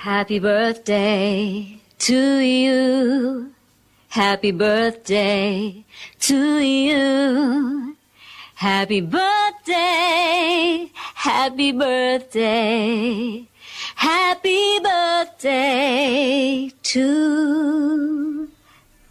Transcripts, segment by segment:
Happy birthday to you. Happy birthday to you. Happy birthday. Happy birthday. Happy birthday to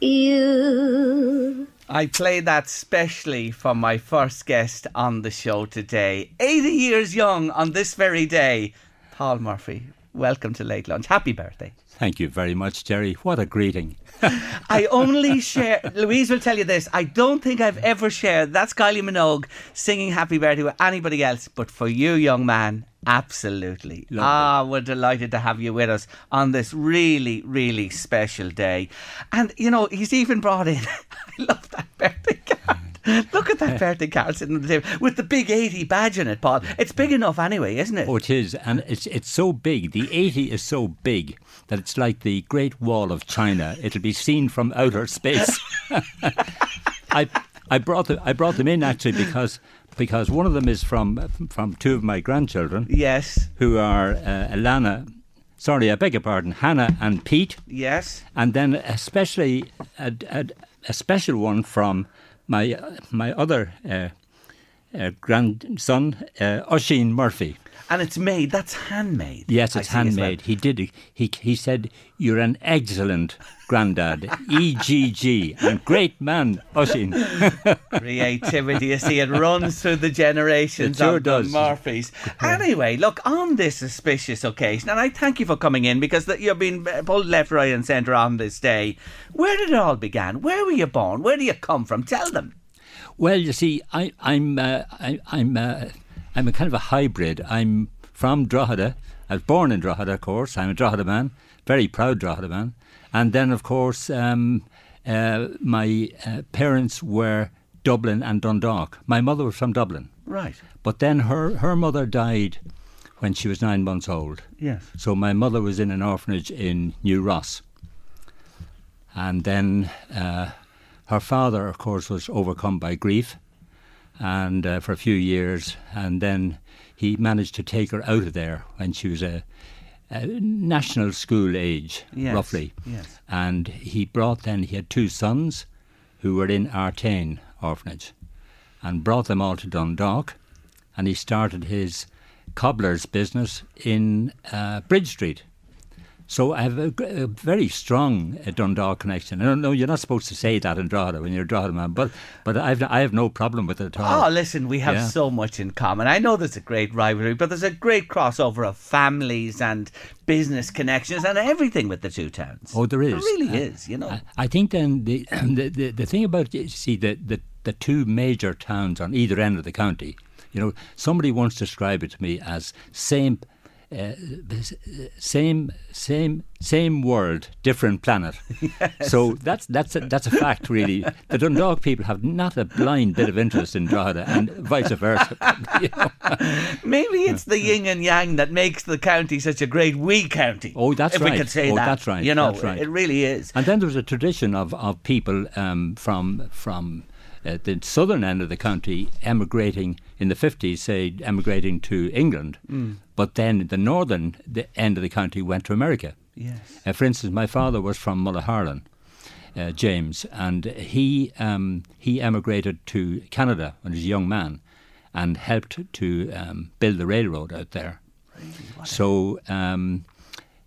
you. I play that specially for my first guest on the show today. 80 years young on this very day. Paul Murphy, welcome to Late Lunch. Happy birthday. Thank you very much, Jerry. What a greeting. I only share, Louise will tell you this, I don't think I've ever shared that's Kylie Minogue singing Happy Birthday with anybody else, but for you, young man, absolutely. Lovely. Ah, we're delighted to have you with us on this really, really special day. And, you know, he's even brought in, I love that birthday card. Look at that birthday card sitting on the table with the big 80 badge in it, Paul. It's big enough anyway, isn't it? Oh, it is, and it's it's so big. The 80 is so big that it's like the Great Wall of China. It'll be seen from outer space. I I brought them I brought them in actually because because one of them is from from two of my grandchildren Yes, who are uh, Alana. Sorry, I beg your pardon, Hannah and Pete, yes. and then especially a, a, a special one from my my other uh, uh, grandson, uh, Oisin Murphy. And it's made, that's handmade. Yes, it's well. handmade. He did. He he said you're an excellent granddad, EGG, and great man, Oisin. Creativity, you see, it runs through the generations It sure does. Murphys. Anyway, look, on this auspicious occasion, and I thank you for coming in because that you've been pulled left, right, and centre on this day. Where did it all begin? Where were you born? Where do you come from? Tell them. Well, you see, I, I'm uh, I, I'm uh, I'm a kind of a hybrid. I'm from Drogheda. I was born in Drogheda, of course. I'm a Drogheda man, very proud Drogheda man. And then, of course, um, uh, my uh, parents were Dublin and Dundalk. My mother was from Dublin, Right. but then her her mother died when she was nine months old. Yes. So my mother was in an orphanage in New Ross. And then uh, her father, of course, was overcome by grief and uh, for a few years. And then he managed to take her out of there when she was a, a national school age, Yes, roughly. yes. And he brought then, he had two sons who were in Artane orphanage and brought them all to Dundalk. And he started his cobbler's business in uh, Bridge Street. So I have a very strong uh, Dundalk connection. I don't know you're not supposed to say that in Drogheda when you're a Drogheda man, but but I've I have no problem with it at all. Oh, listen, we have Yeah. so much in common. I know there's a great rivalry, but there's a great crossover of families and business connections and everything with the two towns. Oh, there is. There really Uh, is, you know. I- I think then the the, the, the thing about you see the, the the two major towns on either end of the county, you know, somebody once described it to me as same. Uh, same, same, same world, different planet. So that's that's a, that's a fact, really. The Dundalk people have not a blind bit of interest in Drogheda, and vice versa. you know. Maybe it's the yin and yang that makes the county such a great wee county. Oh, that's if right. we could say Oh, that. that's right. You know, right. it really is. And then there's a tradition of, of people um, from from uh, the southern end of the county emigrating in the 50s, say, emigrating to England. Mm. But then the northern the end of the county went to America. Yes. Uh, for instance, my father was from Mullaharlan, uh, James, and he um, he emigrated to Canada when he was a young man, and helped to um, build the railroad out there. So um,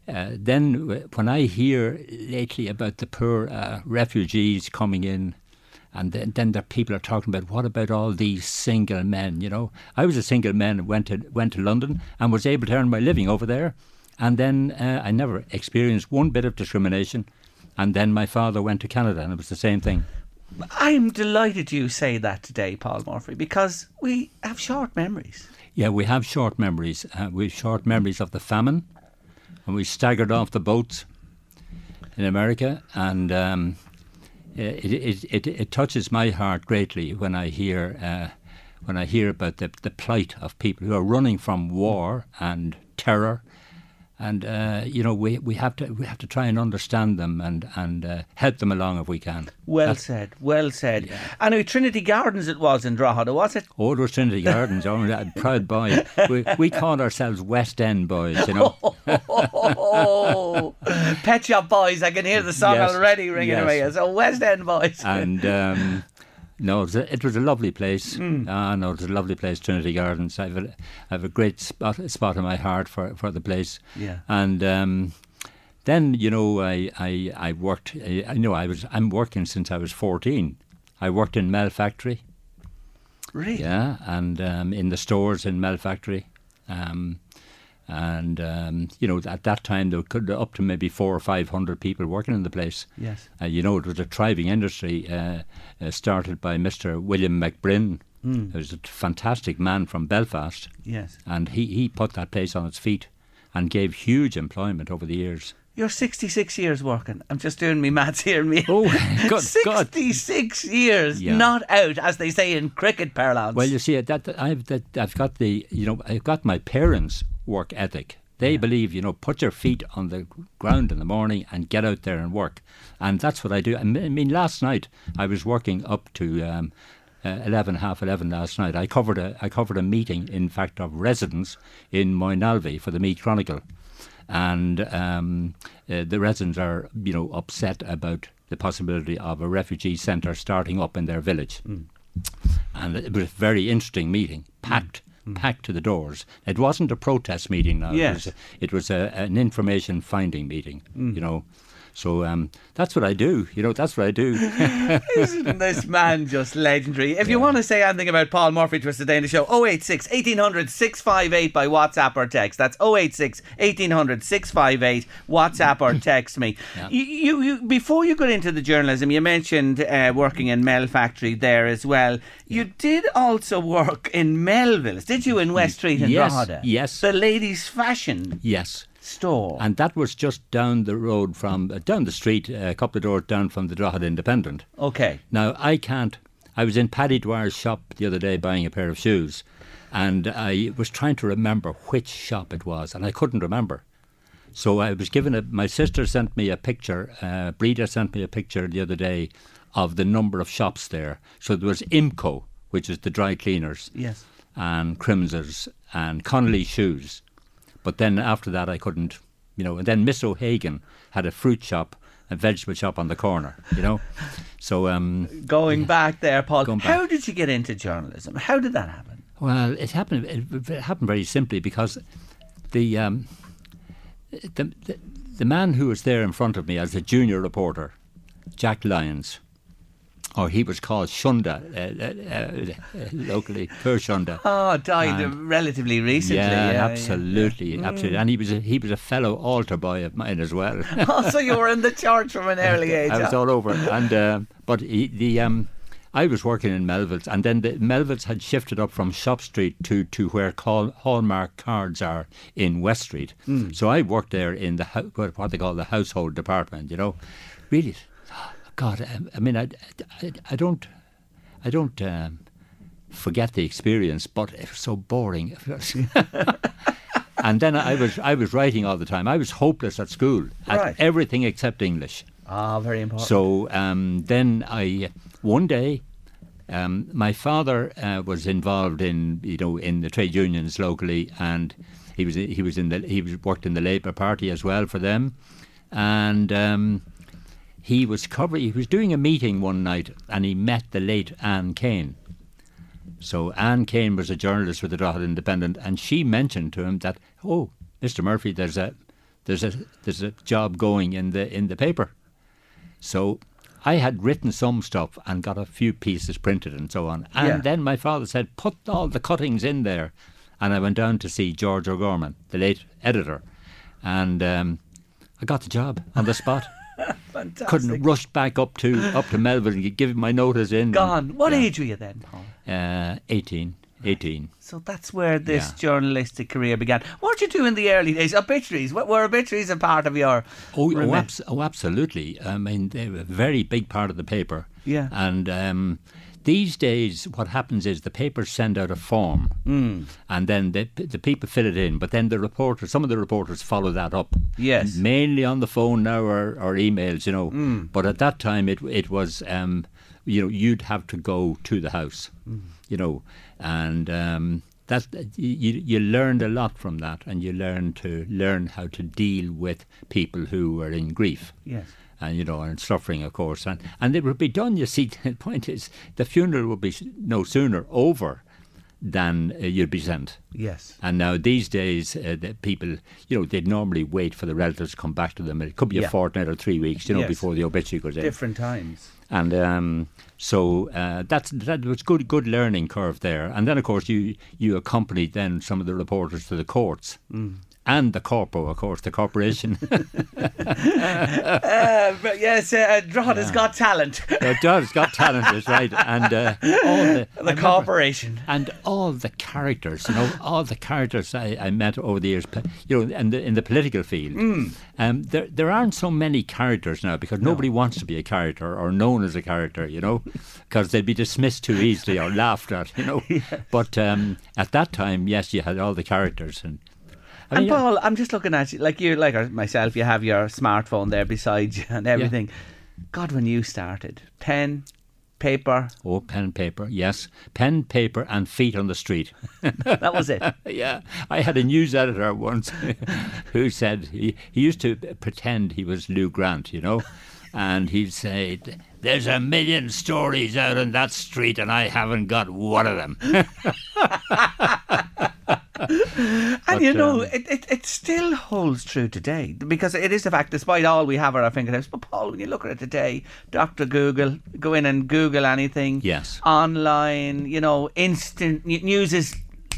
uh, then, when I hear lately about the poor uh, refugees coming in, and then, then the people are talking about what about all these single men? You know, I was a single man and went to went to London and was able to earn my living over there, and then uh, I never experienced one bit of discrimination. And then my father went to Canada, and it was the same thing. I'm delighted you say that today, Paul Murphy, because we have short memories. Yeah, we have short memories. Uh, we have short memories of the famine, and we staggered off the boats in America, and um, it, it, it, it touches my heart greatly when I hear uh, when I hear about the, the plight of people who are running from war and terror. And uh, you know we, we have to we have to try and understand them and and uh, help them along if we can. Well That's- said, well said. Anyway, Trinity Gardens it was in Drogheda, was it? Oh, it was Trinity Gardens. Oh, that proud boy. We, we called ourselves West End boys, you know. Oh, Pet Shop Boys! I can hear the song Yes, already ringing yes. away. So West End Boys. and um, no, it was, a, it was a lovely place. Hmm. Ah, no, it was a lovely place, Trinity Gardens. I have a, I have a great spot, spot in my heart for, for the place. Yeah. And um, then you know, I I, I worked. I, I know I was. I'm working since I was 14. I worked in Mel Factory. really? Yeah, and um, in the stores in Mel Factory. Um, and um, you know, at that time there could up to maybe four or five hundred people working in the place. Yes. Uh, you know, it was a thriving industry uh, uh, started by Mr. William McBrinn. Hmm. He was a fantastic man from Belfast, Yes. and he, he put that place on its feet and gave huge employment over the years. You're 66 years working. I'm just doing me maths here. Me. Oh, good God. 66 years, Yeah. not out, as they say in cricket parlance. Well, you see, that that I've that I've got the you know I've got my parents' work ethic. They believe you know put your feet on the ground in the morning and get out there and work, and that's what I do. I mean, last night I was working up to. Um, uh, 11, half 11 last night. I covered a I covered a meeting, in fact, of residents in Moynalvey for the Meath Chronicle, and um, uh, the residents are you know upset about the possibility of a refugee centre starting up in their village and it was a very interesting meeting, packed, Mm. packed to the doors. It wasn't a protest meeting now. Yes. It was, it was a, an information finding meeting, mm. you know. So um, that's what I do, you know, that's what I do. Isn't this man just legendary? If you want to say anything about Paul Murphy to us today in the show, 086 1800 658 by WhatsApp or text. That's 086 1800 658 WhatsApp or text me. You, you, you, before you got into the journalism, you mentioned uh, working in Mel Factory there as well. You did also work in Melville's, did you, in West Street in yes, Drogheda? yes. The ladies' fashion yes. Store. And that was just down the road from, uh, down the street, uh, a couple of doors down from the Drogheda Independent. okay. Now, I can't. I was in Paddy Dwyer's shop the other day buying a pair of shoes, and I was trying to remember which shop it was, and I couldn't remember. So I was given a. My sister sent me a picture. Uh, Breda sent me a picture the other day of the number of shops there. So there was Imco, which is the dry cleaners, Yes. and Crimsers and Connolly shoes. But then after that, I couldn't. You know, and then Miss O'Hagan had a fruit shop, a vegetable shop on the corner. You know, so um, Going back there, Paul, back. how did you get into journalism? How did that happen? Well, it happened. It, happened very simply because the, um, the the the man who was there in front of me as a junior reporter, Jack Lyons, or he was called Shunda uh, uh, uh, locally, poor Shunda. Oh, died uh, And- relatively recently. yeah, yeah, absolutely, absolutely, and he was a, he was a fellow altar boy of mine as well. yeah. Oh, so you were in the church from an early age. I was all over, and um but he, the um, I was working in Melville's, and then the Melville's had shifted up from Shop Street to to where call, Hallmark cards are in West Street. So I worked there in the what what they call the household department. You know, really, God, I, I mean, I, I, I don't, I don't. Um, Forget the experience, but it was so boring. and then I was I was writing all the time. I was hopeless at school at Right. everything except English. Ah, very important. So um, then I one day. Um, my father uh, was involved in you know in the trade unions locally, and he was he was in the he was worked in the Labour Party as well for them, and um, he was cover he was doing a meeting one night, and he met the late Anne Kane, So Anne Kane was a journalist with the Drogheda Independent, and she mentioned to him that, oh, Mr. Murphy, there's a there's a there's a job going in the in the paper. So I had written some stuff and got a few pieces printed and so on. And Yeah. then my father said, put all the cuttings in there. And I went down to see George O'Gorman, the late editor, and um, I got the job on the spot. Fantastic. Couldn't rush back up to up to Melbourne and give my notice in. Gone. What Yeah. age were you then, Paul? Uh, 18. 18. So that's where this Yeah. journalistic career began. What did you do in the early days? Obituaries. What were obituaries a part of your? Oh, oh, abs- oh, absolutely. I mean, they were a very big part of the paper. Yeah. And um, these days, what happens is the papers send out a form, Hmm. and then the, the people fill it in. But then the reporters, some of the reporters follow that up. Yes. Mainly on the phone now or, or emails, you know. Hmm. But at that time, it it was, um, you know, you'd have to go to the house, Hmm. you know, and. Um, that you, you learned a lot from that, and you learned to learn how to deal with people who were in grief Yes. And you know, and suffering, of course, and and it would be done. You see, the point is, the funeral would be no sooner over than uh, you'd be sent. Yes. And now these days, uh, the people, you know, they'd normally wait for the relatives to come back to them. It could be Yeah. a fortnight or three weeks, you know, Yes. before the obituary goes in. Different times. And um, so uh, that's that was good, good learning curve there. And then, of course, you you accompanied then some of the reporters to the courts. Mm. And the corpo, of course, the corporation. Uh, but yes, uh, Drogheda's got talent. it does, got talent, is right. And uh, all the, the corporation. and all the characters, you know, all the characters I, I met over the years, you know, in the in the political field. Mm. Um, there there aren't so many characters now because nobody wants to be a character or known as a character, you know, because they'd be dismissed too easily or laughed at, you know. But um, at that time, yes, you had all the characters and. I And mean, Paul, I'm just looking at you, like you, like myself. You have your smartphone there beside you and everything. God, when you started, pen, paper, Oh, pen and paper, yes. Pen, paper, and feet on the street. that was it. yeah, I had a news editor once who said he, he used to pretend he was Lou Grant, you know, and he'd say, There's a million stories out on that street, and I haven't got one of them. And you know, um, it, it, it still holds true today because it is the fact, despite all we have at our fingertips. But Paul, when you look at it today, Doctor Google, go in and Google anything. Yes. Online, you know, instant news is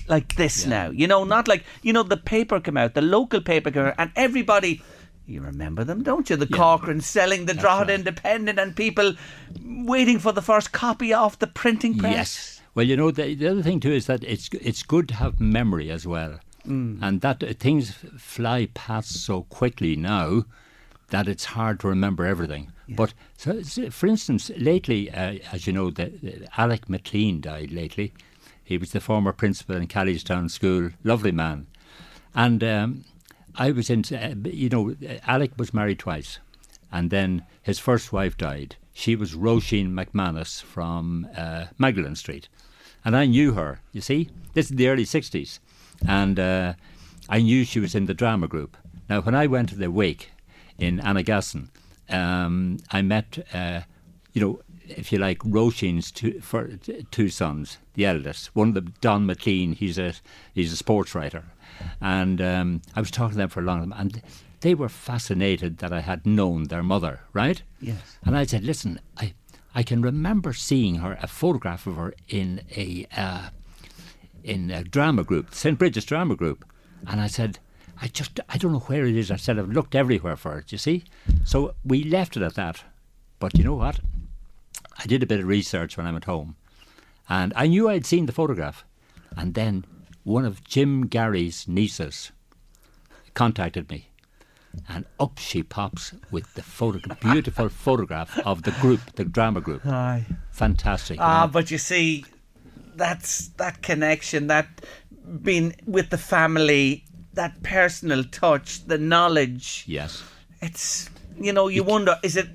like this now. You know, not like you know the paper came out, the local paper came out, and everybody. You remember them, don't you? The Cochrane selling the Drogheda right. Independent and people waiting for the first copy off the printing press. Yes. Well, you know, the, the other thing too is that it's it's good to have memory as well, Mm. and that uh, things fly past so quickly now that it's hard to remember everything. But so, so, for instance, lately, uh, as you know, the, the Alec McLean died lately. He was the former principal in Callystown School, lovely man, and um, I was in. Uh, you know, Alec was married twice, and then his first wife died. She was Roisin McManus from uh, Magdalen Street, and I knew her. You see, this is the early '60s, and uh, I knew she was in the drama group. Now, when I went to the wake in Annagassan, um, I met, uh, you know, if you like, Roisin's two, for, two sons, the eldest. One of them, Don McLean, he's a he's a sports writer, and um, I was talking to them for a long time, and they were fascinated that I had known their mother, right? Yes. And I said, listen, I I can remember seeing her, a photograph of her in a uh, in a drama group, St Bridget's drama group, and I said. I just, I don't know where it is. I said, I've looked everywhere for it, you see? So we left it at that. But you know what? I did a bit of research when I'm at home, and I knew I'd seen the photograph. And then one of Jim Gary's nieces contacted me, and up she pops with the photo- beautiful photograph of the group, the drama group. Aye. Fantastic. you Ah, know. but you see, that's that connection, that being with the family, that personal touch, the knowledge. yes. It's you know, you wonder, is it?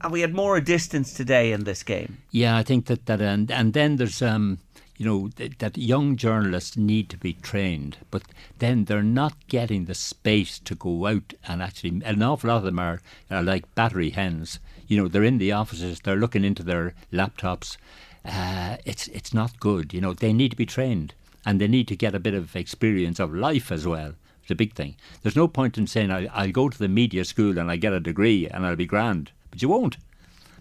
Are we at more a distance today in this game? Yeah, I think that that and and then there's um you know th- that young journalists need to be trained, but then they're not getting the space to go out and actually. An awful lot of them are, are like battery hens. You know, they're in the offices, they're looking into their laptops. uh, it's it's not good. You know, they need to be trained and they need to get a bit of experience of life as well. It's a big thing. There's no point in saying I, I'll go to the media school and I get a degree and I'll be grand, but you won't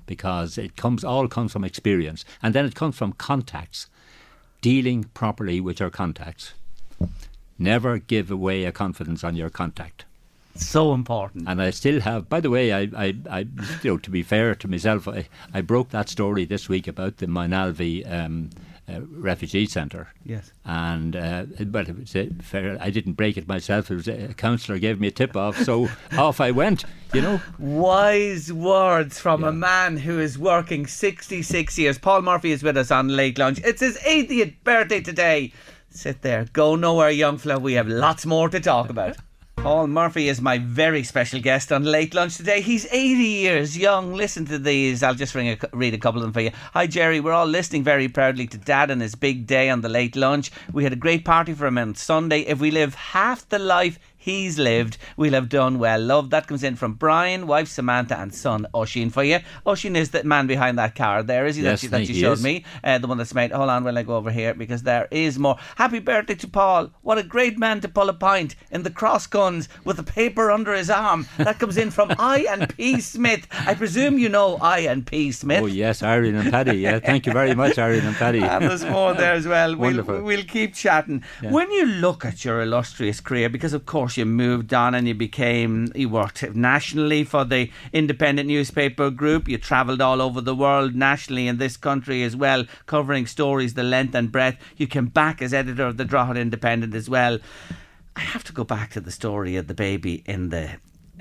because it comes all comes from experience and then it comes from contacts dealing properly with your contacts never give away a confidence on your contact So important. and I still have. By the way, I, I, I you know, to be fair to myself, I, I broke that story this week about the Moynalvey um, uh, refugee centre. Yes. And uh, but it was, uh, fair. I didn't break it myself. It was a counsellor gave me a tip off, so off I went. You know. Wise words from a man who is working 66 years. Paul Murphy is with us on Late Lunch. It's his 80th birthday today. Sit there. Go nowhere, young fella. We have lots more to talk about. Paul Murphy is my very special guest on Late Lunch today. He's 80 years young. Listen to these. I'll just a, read a couple of them for you. Hi, Jerry. We're all listening very proudly to Dad and his big day on the Late Lunch. We had a great party for him on Sunday. If we live half the life he's lived, we'll have done well. Love. That comes in from Brian, wife Samantha, and son Oisin for you. Oisin is the man behind that car there, is he? Yes, that you, that you showed is. me. Uh, the one that's made. Hold on while I go over here because there is more. Happy birthday to Paul. What a great man to pull a pint in the cross guns with a paper under his arm. That comes in from I and P Smith. I presume you know I and P Smith. Oh yes, Irene and Paddy. Yeah, thank you very much, Irene and Paddy. And there's more there as well. We'll, Wonderful. we'll keep chatting. When you look at your illustrious career, because of course you moved on and you became, you worked nationally for the independent newspaper group. You travelled all over the world, nationally in this country as well, covering stories the length and breadth. You came back as editor of the Drogheda Independent as well. I have to go back to the story of the baby in the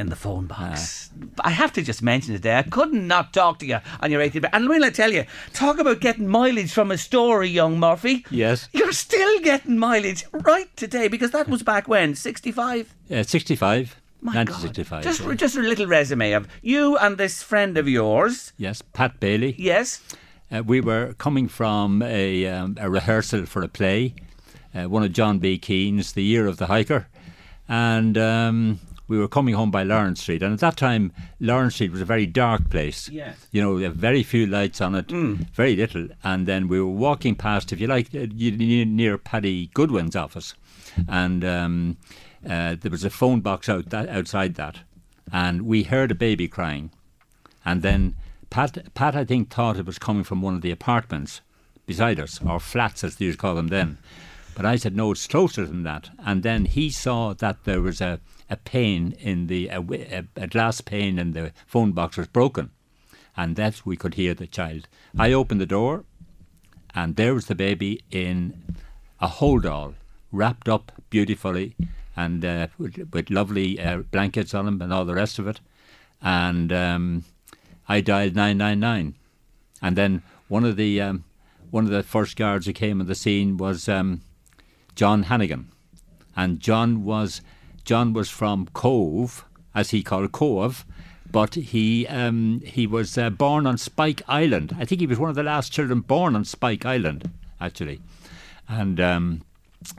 in the phone box. I have to just mention it there. I couldn't not talk to you on your 80th. And when I tell you, talk about getting mileage from a story, young Murphy. Yes. You're still getting mileage right today because that was back when 65. Uh, 65. My God. 1965. Just yeah. just a little resume of you and this friend of yours. yes, Pat Bailey. Yes. Uh, we were coming from a, um, a rehearsal for a play, uh, one of John B. Keane's, The Year of the Hiker, and um, we were coming home by Lawrence Street. And at that time, Lawrence Street was a very dark place. Yes. Mm. You know, there were very few lights on it, very little. And then we were walking past, if you like, uh, near, near Paddy Goodwin's office, and um, uh, there was a phone box out that, outside that, and we heard a baby crying. And then Pat, Pat, I think, thought it was coming from one of the apartments beside us, or flats as they used to call them then. But I said, no, it's closer than that. And then he saw that there was a, a pane in the, a, a, glass pane in the phone box was broken. And that we could hear the child. I opened the door, and there was the baby in a holdall, wrapped up beautifully, and uh, with, with lovely uh, blankets on him and all the rest of it. And um, I dialed nine nine nine, and then one of the um, one of the first guards who came on the scene was um, John Hannigan, and John was John was from Cove, as he called Cove, but he um, he was uh, born on Spike Island. I think he was one of the last children born on Spike Island, actually, and. Um,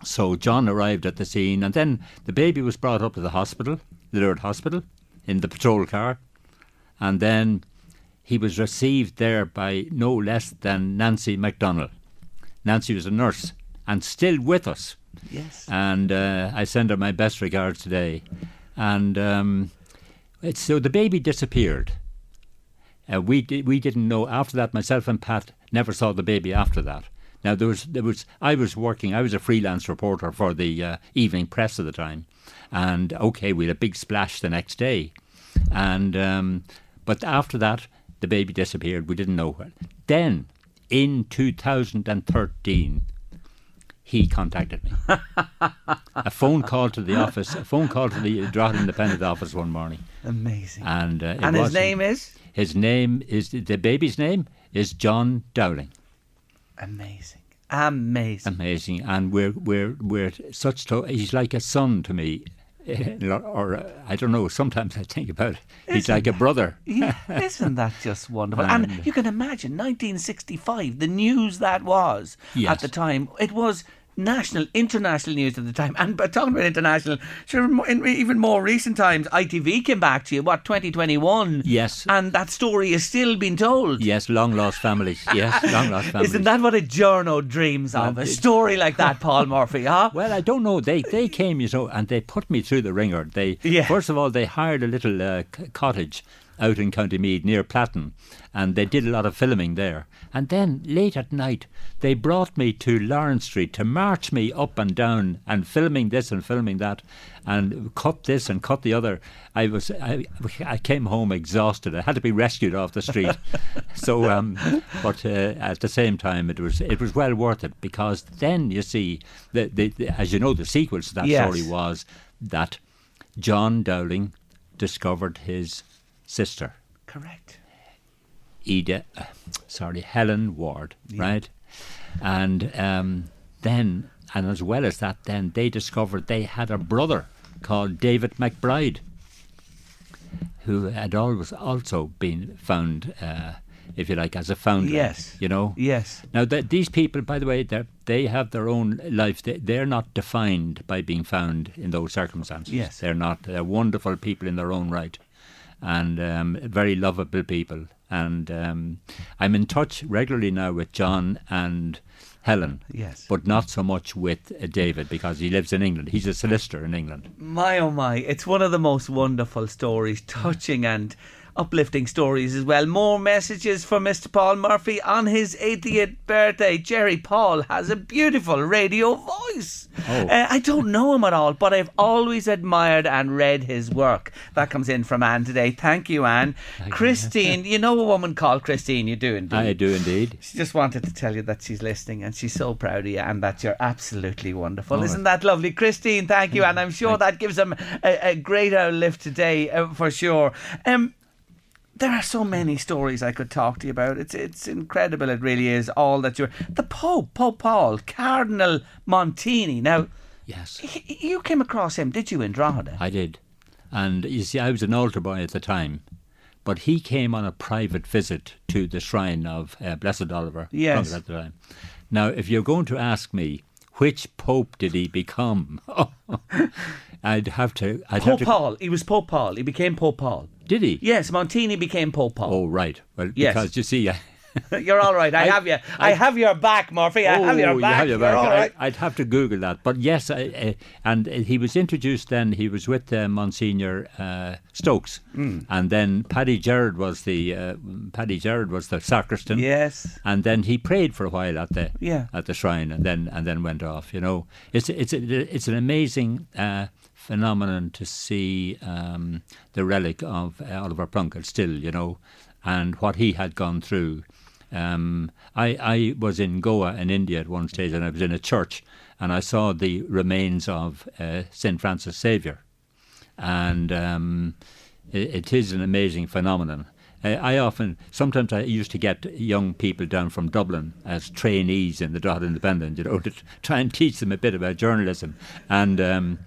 so John arrived at the scene, and then the baby was brought up to the hospital, the Lourdes Hospital, in the patrol car, and then he was received there by no less than Nancy MacDonald. Nancy was a nurse and still with us. Yes. And uh, I send her my best regards today. And um, so the baby disappeared. Uh, we di- we didn't know after that. Myself and Pat never saw the baby after that. Now there was there was I was working. I was a freelance reporter for the uh, Evening Press at the time, and okay, we had a big splash the next day, and um, but after that the baby disappeared. We didn't know where. Then in 2013, he contacted me. a phone call to the office, a phone call to the Drogheda Independent office one morning, Amazing. and uh, and his name is? his name is the baby's name is John Dowling. Amazing. Amazing. Amazing, and we're we're we're such. To, he's like a son to me, or uh, I don't know. Sometimes I think about it. He's like a brother. Yeah, isn't that just wonderful? And you can imagine 1965, the news that was Yes. at the time. It was national, international news at the time. And but talking about international, sure, in even more recent times, ITV came back to you, what, 2021? Yes. And that story is still being told. Yes, long lost families. Yes, long lost families. Isn't that what a journo dreams of? A story like that, Paul Murphy, huh? Well, I don't know. They they came, you know, and they put me through the ringer. They Yeah. first of all they hired a little uh, c- cottage out in County Meath near Platin, and they did a lot of filming there. And then late at night, they brought me to Lawrence Street to march me up and down and filming this and filming that, and cut this and cut the other. I was I, I came home exhausted. I had to be rescued off the street. so, um, but uh, at the same time, it was it was well worth it because then you see, the, the, the, as you know, the sequel to that Yes. story was that John Dowling discovered his sister, Correct. Eda, uh, sorry, Helen Ward, right? And um, then, and as well as that, then they discovered they had a brother called David McBride, who had always also been found, uh, if you like, as a founder. Yes. You know? Yes. Now, that these people, by the way, they they have their own life. They, they're not defined by being found in those circumstances. Yes. They're not. They're wonderful people in their own right and um, very lovable people. And um, I'm in touch regularly now with John and Helen. Yes. But not so much with uh, David because he lives in England. He's a solicitor in England. My oh my, it's one of the most wonderful stories, touching and uplifting stories as well. More messages for Mr. Paul Murphy on his 80th birthday. Jerry Paul has a beautiful radio voice. Oh. Uh, I don't know him at all, but I've always admired and read his work. That comes in from Anne today. Thank you, Anne. Christine, you know a woman called Christine, you do indeed. I do indeed. She just wanted to tell you that she's listening and she's so proud of you and that you're absolutely wonderful. All Isn't that lovely? Christine, thank you. And I'm sure that gives them a, a greater lift today uh, for sure. Um, there are so many stories I could talk to you about. It's it's incredible. It really is. All that you're the Pope, Pope Paul, Cardinal Montini. Now, Yes. y- you came across him, did you, in Drogheda? I did. And you see, I was an altar boy at the time, but he came on a private visit to the shrine of uh, Blessed Oliver Yes. At the time. Now, if you're going to ask me which pope did he become, I'd have to. I'd have Pope to, Paul. He was Pope Paul. He became Pope Paul. Did he? Yes, Montini became Pope Paul. Oh, right. Well, Yes. because you see, You're all right. I, I- have you. I, I- have your back, Murphy. I have your Oh, you back. have your back. all right. I, would have to Google that. But yes, I, uh, and he was introduced then, he was with uh, Monsignor uh, Stokes. Hmm. And then Paddy Gerard was the uh, Paddy Gerard was the sacristan. Yes. And then he prayed for a while at the Yeah. at the shrine, and then and then went off. You know, it's it's it's an amazing uh, phenomenon to see um, the relic of uh, Oliver Plunkett still. You know, and what he had gone through. Um, I I was in Goa in India at one stage, and I was in a church, and I saw the remains of uh, Saint Francis Xavier and um, it, it is an amazing phenomenon. I often, sometimes I used to get young people down from Dublin as trainees in the Drogheda Independent, you know, to try and teach them a bit about journalism. And um,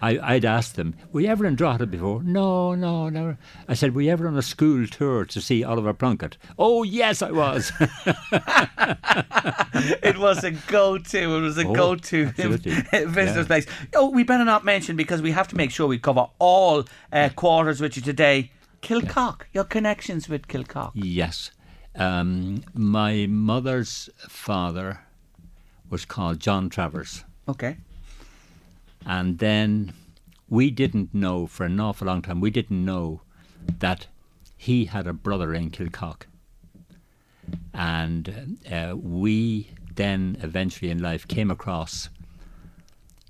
I, I'd ask them, "Were you ever in Drogheda before?" No, no, never. I said, "Were you ever on a school tour to see Oliver Plunkett?" Oh, yes, I was. it was a go-to. It was a Oh, go-to visitor's Yeah. place. Oh, we better not mention because we have to make sure we cover all uh, quarters with you today. Kilcock, your connections with Kilcock. Yes. Um, my mother's father was called John Travers. Okay. And then we didn't know for an awful long time, we didn't know that he had a brother in Kilcock. And uh, we then eventually in life came across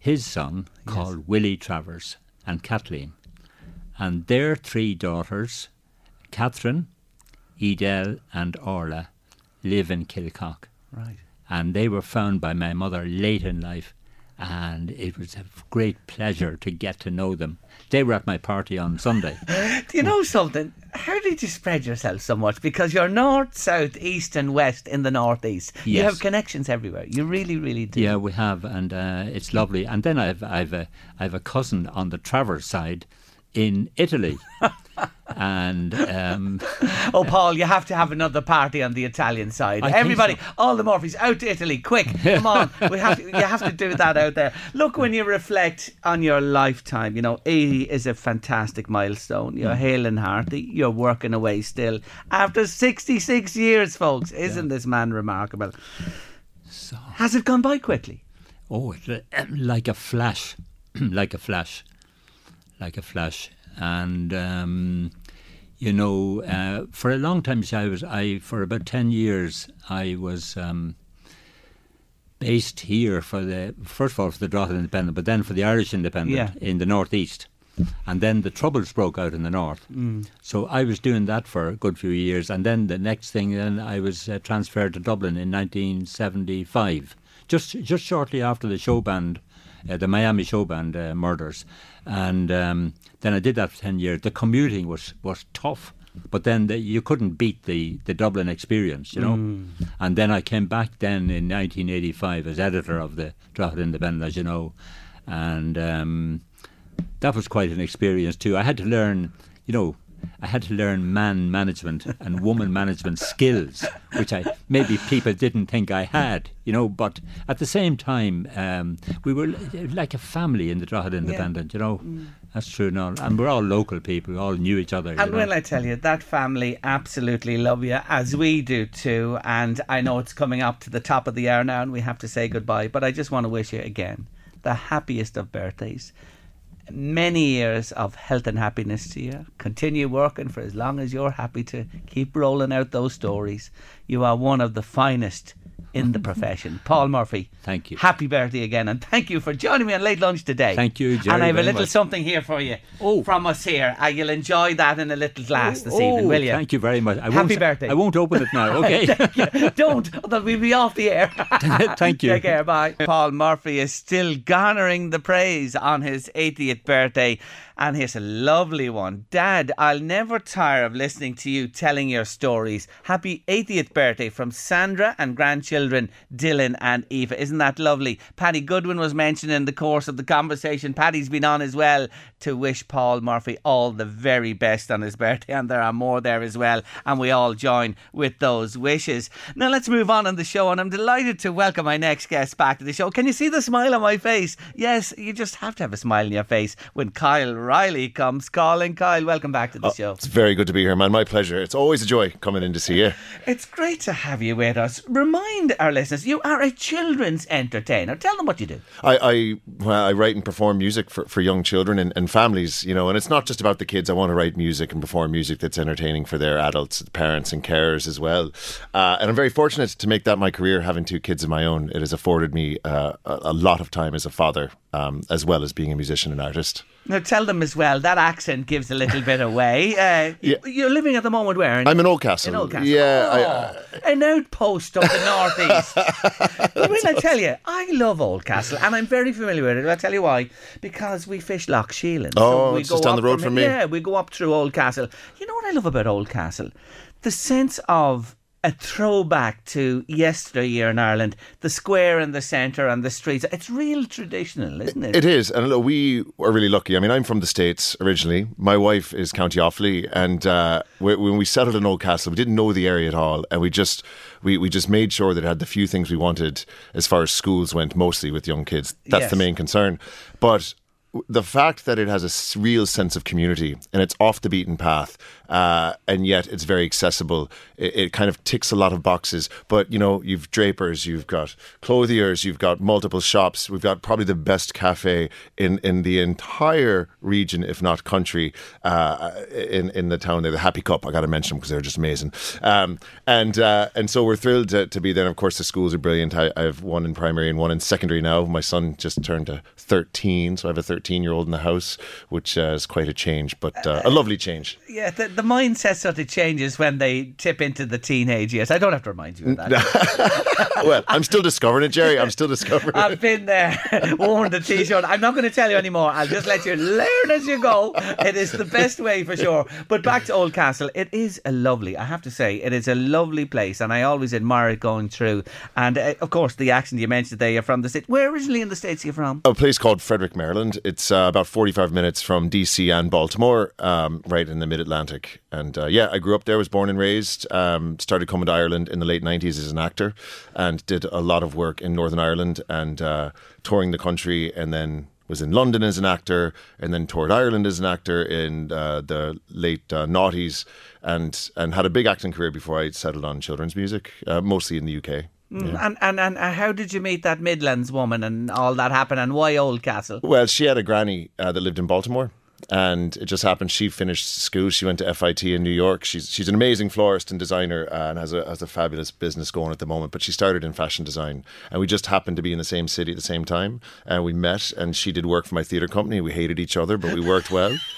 his son called Willie Travers and Kathleen. And their three daughters, Catherine, Edel, and Orla, live in Kilcock Right. and they were found by my mother late in life and it was a great pleasure to get to know them they were at my party on sunday Do you know something? How did you spread yourself so much? Because you're north, south, east, and west in the northeast. Yes. You have connections everywhere. You really, really do. yeah we have and uh, it's lovely and then i've i've a, i've a cousin on the travers side in italy and um, Oh, Paul, you have to have another party on the Italian side. I Everybody, so. all the Murphys, out to Italy, quick! Come on, we have to, you have to do that out there. Look, when you reflect on your lifetime, you know, 80 is a fantastic milestone. You're Mm. hale and hearty. You're working away still after 66 years, folks. Isn't this man remarkable? So. Has it gone by quickly? oh, like a flash, like a flash, like a flash, and um, you know, uh, for a long time, I was I for about ten years I was. Um, Based here for the first of all for the Drogheda Independent, but then for the Irish Independent Yeah. in the northeast, and then the troubles broke out in the north. So I was doing that for a good few years, and then the next thing, then I was uh, transferred to Dublin in 1975, just just shortly after the show band, uh, the Miami show band uh, murders, and um, then I did that for ten years. The commuting was was tough. But then the, you couldn't beat the, the Dublin experience, you know. And then I came back then in 1985 as editor of the Drogheda Independent, as you know, and um, that was quite an experience too. I had to learn, you know, I had to learn man management and woman management skills, which I maybe people didn't think I had, you know. But at the same time, um, we were like a family in the Drogheda Independent, you know. That's true, no, and we're all local people. We all knew each other. And when I tell you, that family absolutely love you, as we do too. And I know it's coming up to the top of the hour now, and we have to say goodbye. But I just want to wish you again the happiest of birthdays. Many years of health and happiness to you. Continue working for as long as you're happy to keep rolling out those stories. You are one of the finest in the profession. Paul Murphy. Thank you. Happy birthday again, and thank you for joining me on Late Lunch today. Thank you, Jerry, And I have a little much. something here for you Oh. from us here. Uh, you'll enjoy that in a little glass this evening, Oh, will you? Thank you very much. I Happy birthday. I won't open it now. Okay. Don't, otherwise we'll be off the air. Thank you. Take care, bye. Paul Murphy is still garnering the praise on his 80th birthday, and here's a lovely one. Dad, I'll never tire of listening to you telling your stories. Happy 80th birthday from Sandra and grandchildren Dylan and Eva. Isn't that lovely? Paddy Goodwin was mentioned in the course of the conversation. Paddy's been on as well to wish Paul Murphy all the very best on his birthday, and there are more there as well, and we all join with those wishes. Now let's move on on the show, and I'm delighted to welcome my next guest back to the show. Can you see the smile on my face? Yes, you just have to have a smile on your face when Kyle Riley comes calling. Kyle, welcome back to the show. It's very good to be here, man. My pleasure. It's always a joy coming in to see you. It's great to have you with us. Remind our listeners, you are a children's entertainer. Tell them what you do. I, I well, I write and perform music for, for young children and, and families, you know, and it's not just about the kids. I want to write music and perform music that's entertaining for their adults, parents, and carers as well. Uh, and I'm very fortunate to make that my career, having two kids of my own. It has afforded me uh, a, a lot of time as a father, um, as well as being a musician and artist. Now tell them as well. That accent gives a little bit away. Uh, Yeah. You're living at the moment where? In, I'm in Oldcastle. in Oldcastle. Yeah, I- Oh, an outpost of the northeast. but when I tell you, I love Oldcastle, and I'm very familiar with it. I'll tell you why. Because we fish Lough Sheelin. Oh, we it's just down the road from me. Yeah, we go up through Oldcastle. You know what I love about Oldcastle? The sense of a throwback to yesteryear in Ireland, the square in the centre and the streets. It's real traditional, isn't it? It is, and look, we are really lucky. I mean, I'm from the states originally. My wife is County Offaly, and uh, when we settled in Oldcastle, we didn't know the area at all, and we just we, we just made sure that it had the few things we wanted as far as schools went, mostly with young kids. That's Yes. the main concern, but. The fact that it has a real sense of community and it's off the beaten path, uh, and yet it's very accessible, it, it kind of ticks a lot of boxes. But you know, you've drapers, you've got clothiers, you've got multiple shops. We've got probably the best cafe in, in the entire region, if not country, uh, in in the town there. The Happy Cup, I got to mention them because they're just amazing. Um, and uh, and so we're thrilled to, to be there. And of course, the schools are brilliant. I, I have one in primary and one in secondary now. My son just turned to 13, so I have a 13 year old in the house, which uh, is quite a change, but uh, a lovely change. Yeah, the, the mindset sort of changes when they tip into the teenage years. I don't have to remind you of that. well, I'm still discovering it, Jerry. I'm still discovering it. I've been there, worn the t-shirt. I'm not going to tell you anymore. I'll just let you learn as you go. It is the best way for sure. But back to Oldcastle, it is a lovely. I have to say, it is a lovely place, and I always admire it going through. And uh, of course, the accent you mentioned there, you're from the state. Where originally in the states are you from? a place called Frederick, Maryland. It's uh, about 45 minutes from DC and Baltimore, um, right in the mid Atlantic. And uh, yeah, I grew up there, was born and raised, um, started coming to Ireland in the late 90s as an actor, and did a lot of work in Northern Ireland and uh, touring the country, and then was in London as an actor, and then toured Ireland as an actor in uh, the late uh, noughties, and and had a big acting career before I settled on children's music, uh, mostly in the UK. Mm, And, and and uh, how did you meet that Midlands woman and all that happened and why Oldcastle? Well, she had a granny uh, that lived in Baltimore. And it just happened. She finished school. She went to FIT in New York. She's she's an amazing florist and designer, and has a has a fabulous business going at the moment. But she started in fashion design, and we just happened to be in the same city at the same time. And we met, and she did work for my theatre company. We hated each other, but we worked well.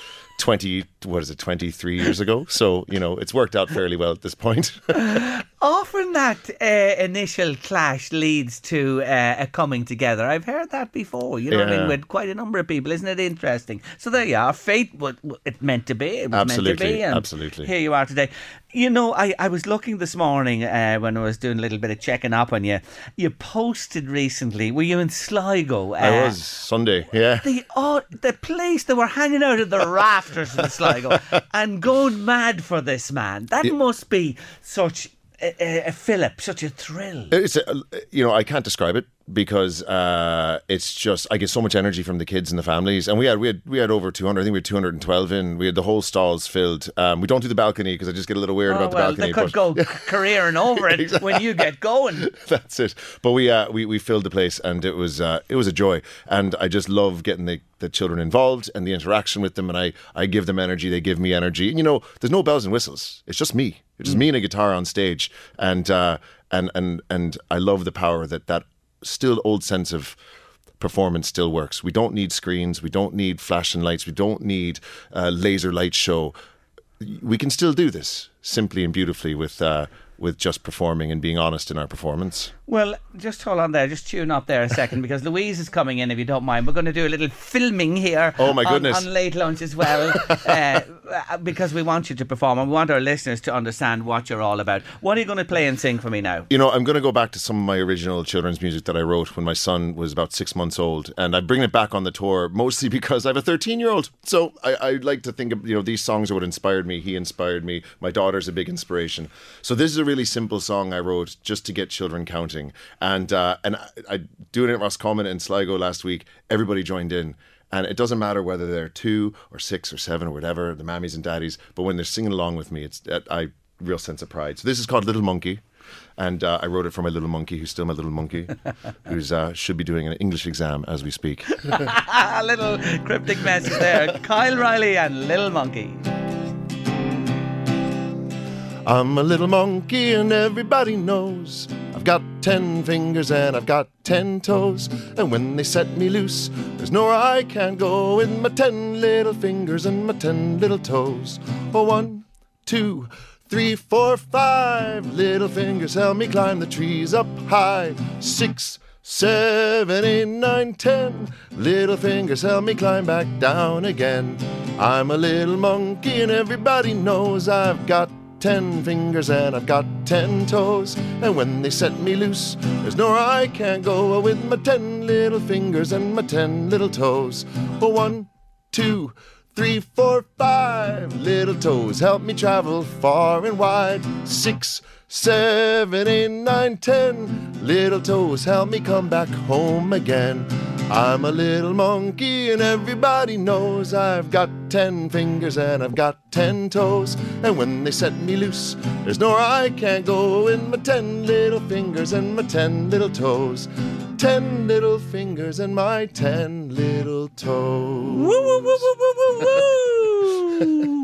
20 what is it 23 years ago so you know it's worked out fairly well at this point Often that uh, initial clash leads to uh, a coming together. I've heard that before. You know what I mean? With quite a number of people, isn't it interesting? So there you are. Fate, what it meant to be. It was meant to Absolutely, be. And absolutely. Here you are today. You know, I, I was looking this morning uh, when I was doing a little bit of checking up on you. You posted recently. Were you in Sligo? i Uh, was sunday yeah the oh, the place they were hanging out of the rafters in Sligo and going mad for this man. That must be such a, a, a fillip, such a thrill. It's a, you know I can't describe it because uh, it's just I get so much energy from the kids and the families, and we had we had we had over two hundred. I think we had two hundred and twelve in. We had the whole stalls filled. Um, we don't do the balcony because I just get a little weird Oh, about the well, balcony. they could but- go careering over it when you get going. That's it. But we uh, we we filled the place, and it was uh, it was a joy. And I just love getting the, the children involved and the interaction with them. And I I give them energy, they give me energy. And you know, there's no bells and whistles. It's just me. It's just me and a guitar on stage. And uh, and and and I love the power that that still old sense of performance still works. We don't need screens. We don't need flashing lights. We don't need a laser light show. We can still do this simply and beautifully with uh, with just performing and being honest in our performance. Well, just hold on there, just tune up there a second because Louise is coming in. If you don't mind, we're going to do a little filming here. Oh, my on- goodness. On, late lunch as well, uh, because we want you to perform and we want our listeners to understand what you're all about. What are you going to play and sing for me now? You know, I'm going to go back to some of my original children's music that I wrote when my son was about six months old, and I bring it back on the tour mostly because I have a 13 year old. So I, I like to think of you know these songs are what inspired me. He inspired me. My daughter's a big inspiration. So this is a really simple song I wrote just to get children counting, and uh, and I, I doing it at Roscommon and Sligo last week. Everybody joined in. And it doesn't matter whether they're two or six or seven or whatever, the mammies and daddies. But when they're singing along with me, it's I real sense of pride. So this is called Little Monkey, and uh, I wrote it for my little monkey, who's still my little monkey, who's uh, should be doing an English exam as we speak. a little cryptic message there. Kyle Riley and Little Monkey. I'm a little monkey, and everybody knows I've got ten fingers and I've got ten toes. And when they set me loose, there's nowhere I can't go with my ten little fingers and my ten little toes. Oh, one, two, three, four, five little fingers help me climb the trees up high. Six, seven, eight, nine, ten little fingers help me climb back down again. I'm a little monkey, and everybody knows I've got ten fingers and I've got ten toes. And when they set me loose, there's nowhere I can't go with my ten little fingers and my ten little toes. Oh, one, two, three, four, five little toes help me travel far and wide. Six, seven, eight, nine, ten little toes help me come back home again. I'm a little monkey, and everybody knows I've got ten fingers and I've got ten toes. And when they set me loose, there's nowhere I can't go in my ten little fingers and my ten little toes. Ten little fingers and my ten little toes. Woo, woo, woo, woo, woo, woo, woo.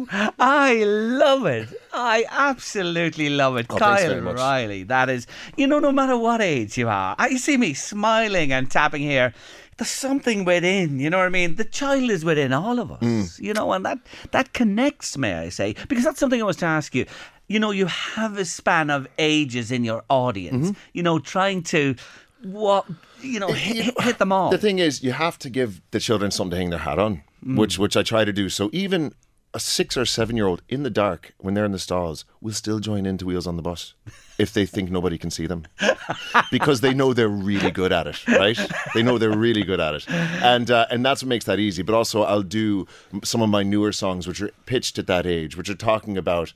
I love it. I absolutely love it. Oh, Kyle. Riley, that is, you know, no matter what age you are, I see me smiling and tapping here. There's something within, you know what I mean? The child is within all of us, Mm. you know, and that, that connects, may I say, because that's something I was to ask you. You know, you have a span of ages in your audience, Mm-hmm. you know, trying to, what, you know, hit, hit- hit them all. The thing is, you have to give the children something to hang their hat on, which which I try to do. So even a six or seven year old in the dark when they're in the stalls, will still join into Wheels on the Bus if they think nobody can see them because they know they're really good at it, right? They know they're really good at it, and uh, and that's what makes that easy. But also, I'll do some of my newer songs, which are pitched at that age, which are talking about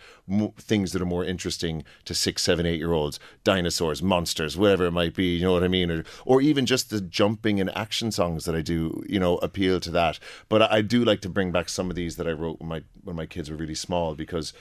things that are more interesting to six, seven, eight year olds, dinosaurs, monsters, whatever it might be. You know what I mean? Or or even just the jumping and action songs that I do, you know, appeal to that. But I, I do like to bring back some of these that I wrote when my when my kids were really small because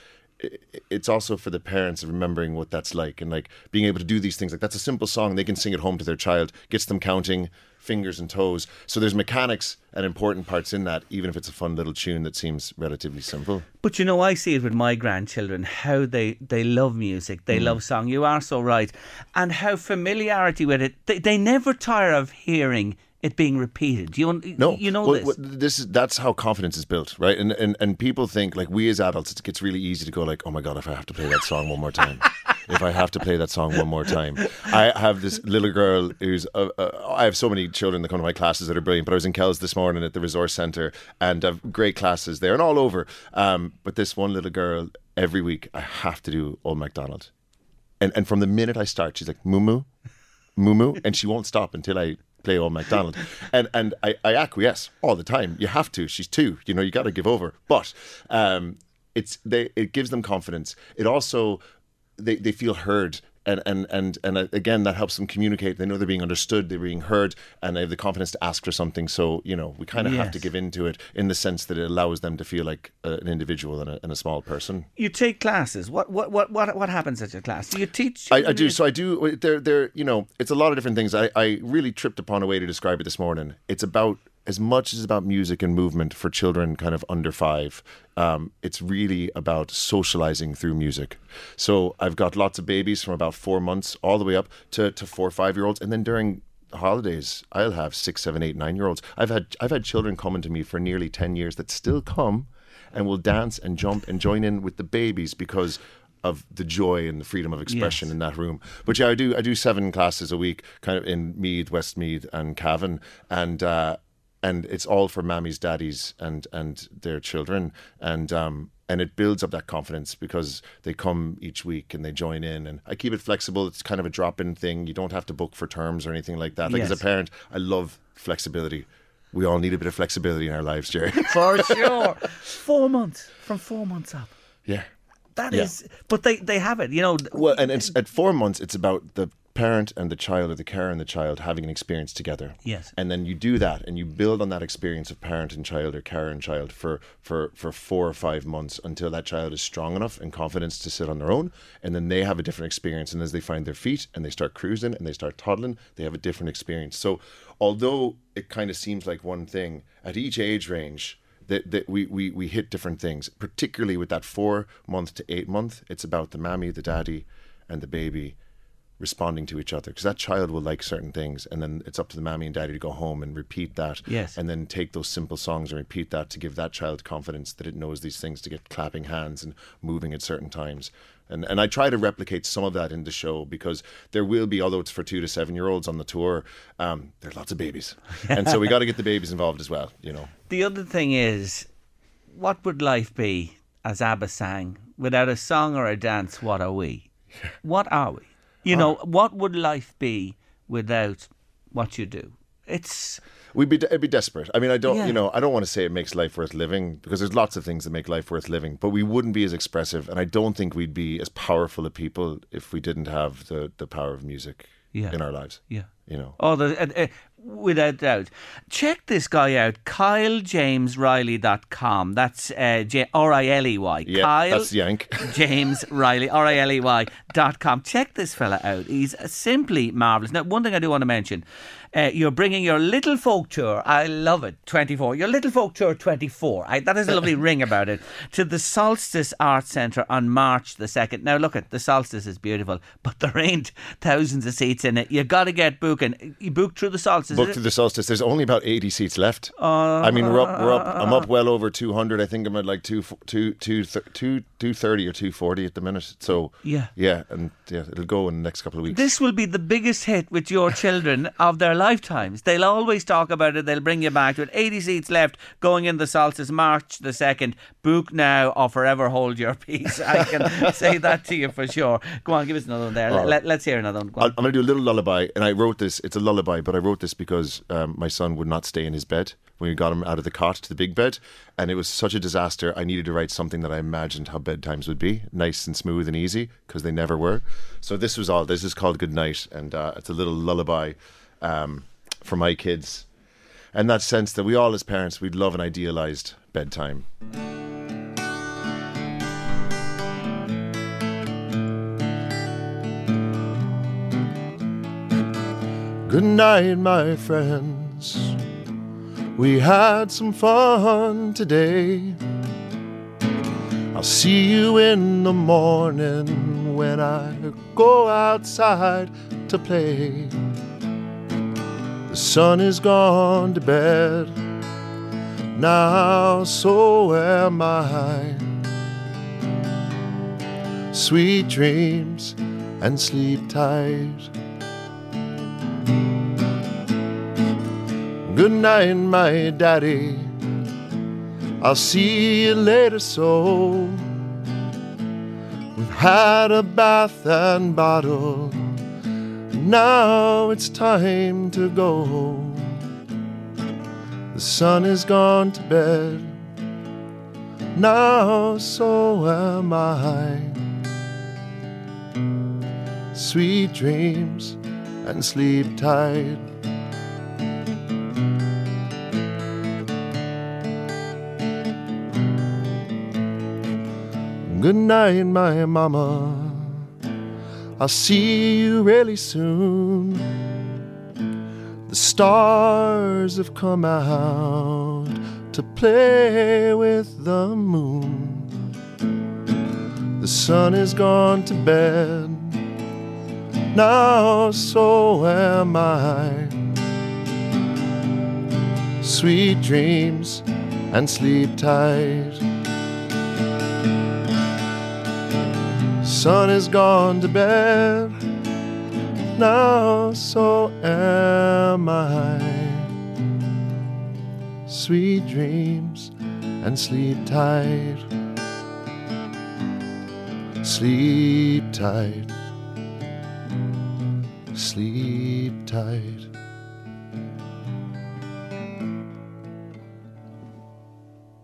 it's also for the parents remembering what that's like and like being able to do these things like that's a simple song they can sing at home to their child gets them counting fingers and toes so there's mechanics and important parts in that even if it's a fun little tune that seems relatively simple But you know, I see it with my grandchildren how they, they love music, Mm. they love song. You are so right, and how familiarity with it. They, they never tire of hearing it being repeated. You no. you know well, this. well, this is that's how confidence is built right? And, and and people think like we as adults it gets really easy to go like oh my god if i have to play that song one more time if i have to play that song one more time. I have this little girl who's uh, uh, i have so many children that come to my classes that are brilliant but i was in kells this morning at the resource center and i've great classes there and all over. Um, but this one little girl every week i have to do old macdonald. And and from the minute i start she's like moo moo moo moo and she won't stop until i play old MacDonald. And and I, I acquiesce all the time. You have to. She's two. You know, you got to give over. But um, it's they it gives them confidence. It also they, they feel heard. And, and and and uh, again, that helps them communicate. They know they're being understood, they're being heard, and they have the confidence to ask for something. So you know, we kind of have to Yes. give into it in the sense that it allows them to feel like uh, an individual and a, and a small person. you take classes. What what what what what happens at your class? Do you teach? I, I do. So I do. There, there. You know, it's a lot of different things. I, I really tripped upon a way to describe it this morning. It's about as much as about music and movement for children, kind of under five. Um, it's really about socializing through music. So I've got lots of babies from about four months all the way up to, to four or five year olds, and then during holidays, I'll have six, seven, eight, nine year olds. I've had I've had children coming to me for nearly ten years that still come and will dance and jump and join in with the babies because of the joy and the freedom of expression Yes. in that room. But yeah, I do I do seven classes a week, kind of in Meath, Westmeath, and Cavan, and uh, and it's all for mammies, daddies, and and their children, and um, and it builds up that confidence because they come each week and they join in, and I keep it flexible. It's kind of a drop in thing. You don't have to book for terms or anything like that. Like as a parent, I love flexibility. We all need a bit of flexibility in our lives, Jerry. for sure. four months from four months up. yeah. That is, Yeah. but they they have it. You know. Well, and it's at four months, it's about the parent and the child, or the carer and the child, having an experience together. Yes. And then you do that, and you build on that experience of parent and child, or carer and child, for for for four or five months until that child is strong enough and confidence to sit on their own, and then they have a different experience. And as they find their feet and they start cruising and they start toddling, they have a different experience. So, although it kind of seems like one thing at each age range that, that we, we, we hit different things, particularly with that four month to eight month. It's about the mammy, the daddy, and the baby responding to each other because that child will like certain things and then it's up to the mammy and daddy to go home and repeat that Yes. and then take those simple songs and repeat that to give that child confidence that it knows these things to get clapping hands and moving at certain times and and I try to replicate some of that in the show because there will be although it's for two to seven year olds on the tour um, there are lots of babies and so we got to get the babies involved as well you know The other thing is, what would life be, as ABBA sang, without a song or a dance? What are we? What are we? You know, what would life be without what you do? It's We'd be it'd be desperate. I mean, I don't, Yeah. you know, I don't want to say it makes life worth living because there's lots of things that make life worth living. But we wouldn't be as expressive, and I don't think we'd be as powerful a people if we didn't have the the power of music Yeah. in our lives. yeah. You know, Oh, the, uh, uh, without doubt. Check this guy out, KyleJamesRiley.com. That's uh, J- R I L E Y. yeah, Kyle that's Yank. James Riley, R I L E Y dot com. Check this fella out. He's simply marvellous. Now, one thing I do want to mention uh, you're bringing your little folk tour. I love it. 24. Your little folk tour 24. I, that has a lovely ring about it. To the Solstice Arts Centre on March the 2nd. Now, look at the Solstice is beautiful, but there ain't thousands of seats in it. You've got to get booking. You book through the Solstice. Book is it? the solstice. There's only about 80 seats left. I mean, we're up. We're up. I'm up well over 200. I think I'm at like two, two, two, two, two, 230 or 240 at the minute. So Yeah. yeah, and yeah, it'll go in the next couple of weeks. This will be the biggest hit with your children of their lifetimes. They'll always talk about it. They'll bring you back to it. 80 seats left going in the solstice, March the 2nd. Book now or forever hold your peace. I can say that to you for sure. Go on, give us another one there. All Let, us hear another one. Go on. I'm going to do a little lullaby, and I wrote this. It's a lullaby, but I wrote this because um, my son would not stay in his bed when we got him out of the cot to the big bed, and it was such a disaster. I needed to write something that I imagined how bedtimes would be, nice and smooth and easy, because they never were. So this was all. This is called Good Night, and uh, it's a little lullaby um, for my kids, and that sense that we all, as parents, we'd love an idealized bedtime. Good night, my friends. We had some fun today. I'll see you in the morning when I go outside to play. The sun is gone to bed. Now, so am I. Sweet dreams and sleep tight. Good night, my daddy. I'll see you later, so we've had a bath and bottle. Now it's time to go. home. The sun is gone to bed. Now so am I. Sweet dreams and sleep tight. Good night, my mama. I'll see you really soon. The stars have come out to play with the moon. The sun is gone to bed. Now so am I. Sweet dreams and sleep tight. Sun is gone to bed. Now so am I. Sweet dreams and sleep tight. Sleep tight. Sleep tight.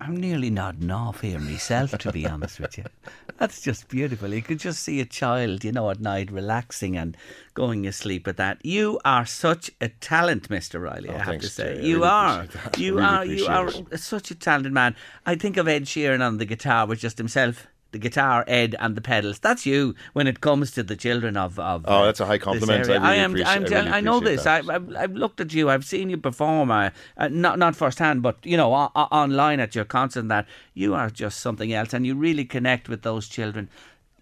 I'm nearly nodding off here myself, to be honest with you. That's just beautiful. You could just see a child, you know, at night relaxing and going asleep at that. You are such a talent, Mr. Riley, I Oh, have thanks, to say. I you really are. You Really are you are such a talented man. I think of Ed Sheeran on the guitar with just himself. The guitar, Ed, and the pedals. That's you when it comes to the children of. of Oh, that's a high compliment. I really am. appreciate- I'm I really I know this. I, I've, I've looked at you. I've seen you perform. Uh, uh, not not firsthand, but you know, o- online at your concert. and That you are just something else, and you really connect with those children.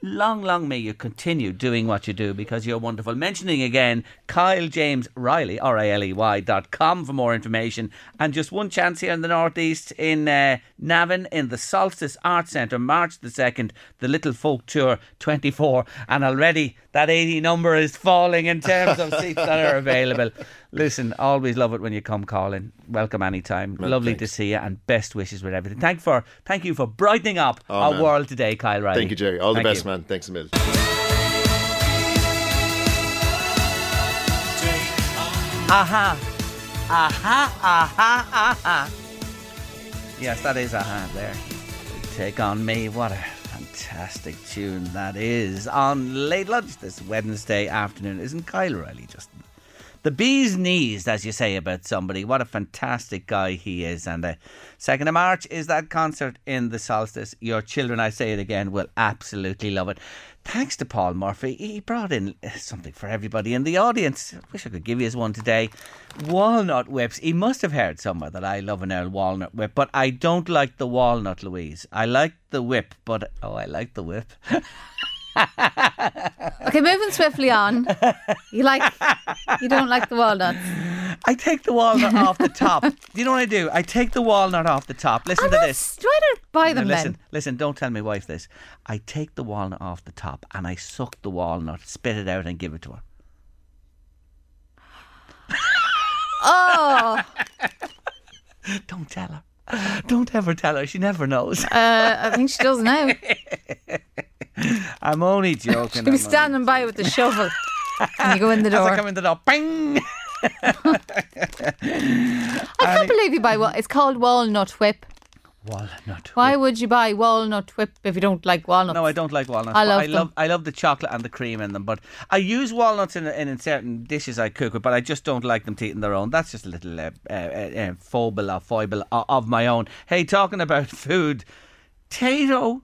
Long, long may you continue doing what you do because you're wonderful. Mentioning again, Kyle James Riley, R I L E Y dot com for more information. And just one chance here in the Northeast in uh, Navan in the Solstice Arts Centre, March the 2nd, the Little Folk Tour 24. And already that 80 number is falling in terms of seats that are available. Listen, always love it when you come calling. Welcome anytime. Well, Lovely thanks. to see you and best wishes with everything. Thank for thank you for brightening up Oh, our man. world today, Kyle Riley. Thank you, Jerry. All the best, you. man. Thanks a million. Aha. Aha, aha, aha. Yes, that is aha there. Take on me. What a fantastic tune that is. On late lunch this Wednesday afternoon. Isn't Kyle Riley just the bee's knees, as you say about somebody. What a fantastic guy he is. And the 2nd of March is that concert in the solstice. Your children, I say it again, will absolutely love it. Thanks to Paul Murphy, he brought in something for everybody in the audience. I wish I could give you his one today. Walnut whips. He must have heard somewhere that I love an old walnut whip, but I don't like the walnut, Louise. I like the whip, but oh, I like the whip. Okay, moving swiftly on. You like, you don't like the walnuts. I take the walnut off the top. Do you know what I do? I take the walnut off the top. Listen Oh, to this. Try to buy No, them listen, then. listen, don't tell my wife this. I take the walnut off the top and I suck the walnut, spit it out and give it to her. Oh, Don't tell her. Don't ever tell her. She never knows. uh, I think she does now. I'm only joking. She was standing by with the shovel. And you go in the door. As I come in the door, bang! I can't believe you buy what it's called walnut whip. Walnut. Why would you buy walnut whip if you don't like walnuts? No, I don't like walnuts. I love I them. love I love the chocolate and the cream in them. But I use walnuts in, in, in certain dishes I cook with, but I just don't like them to eat on their own. That's just a little uh, uh, uh, foible or foible of, of my own. Hey, talking about food, Tayto,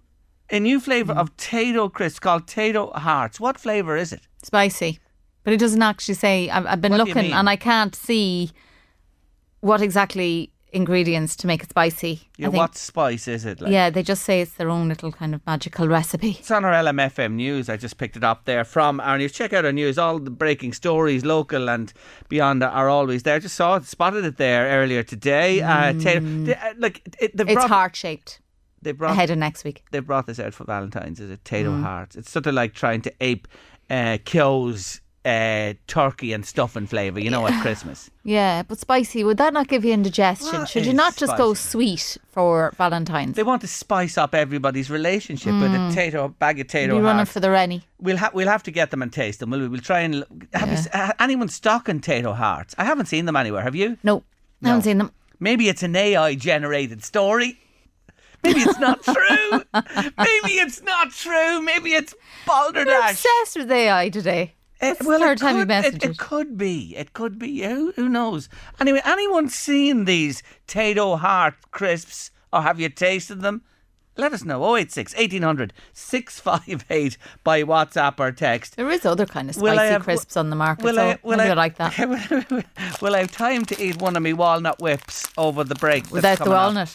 a new flavour of Tayto crisps called Tayto Hearts. What flavour is it? spicy, but it doesn't actually say. I've, I've been What looking and I can't see what exactly ingredients to make it spicy. Yeah, think, what spice is it? Like? yeah, they just say it's their own little kind of magical recipe. It's on our LMFM news. I just picked it up there from our news. Check out our news. All the breaking stories, local and beyond, are always there. Just saw it, spotted it there earlier today. Uh, they, uh, like it, they It's heart shaped. They brought Ahead of next week. they brought this out for Valentine's. Is it Tayto Mm. Hearts? It's sort of like trying to ape uh, Keogh's uh, turkey and stuffing flavour. You know, at Christmas. Yeah, but spicy. Would that not give you indigestion? What Should you not just go sweet for Valentine's? They want to spice up everybody's relationship with a Tayto bag of Tayto Mm. running for the Rennie. We'll ha- we'll have to get them and taste them. We'll, we'll try and have you s- uh, anyone stocking Tayto Hearts? I haven't seen them anywhere. Have you? No, I haven't seen them. Maybe it's an AI generated story. Maybe it's not true. Maybe it's not true. Maybe it's You're balderdash. obsessed eh, with AI today. It, third time you could, it, it it. could be. It could be. Who, who knows? Anyway, anyone seen these Tayto Heart crisps or have you tasted them? Let us know. 086 1800 658 by WhatsApp or text. There is other kind of spicy have- crisps on the market. Will so I, will I, I like that. will I have time to eat one of my walnut whips over the break? Without the coming up?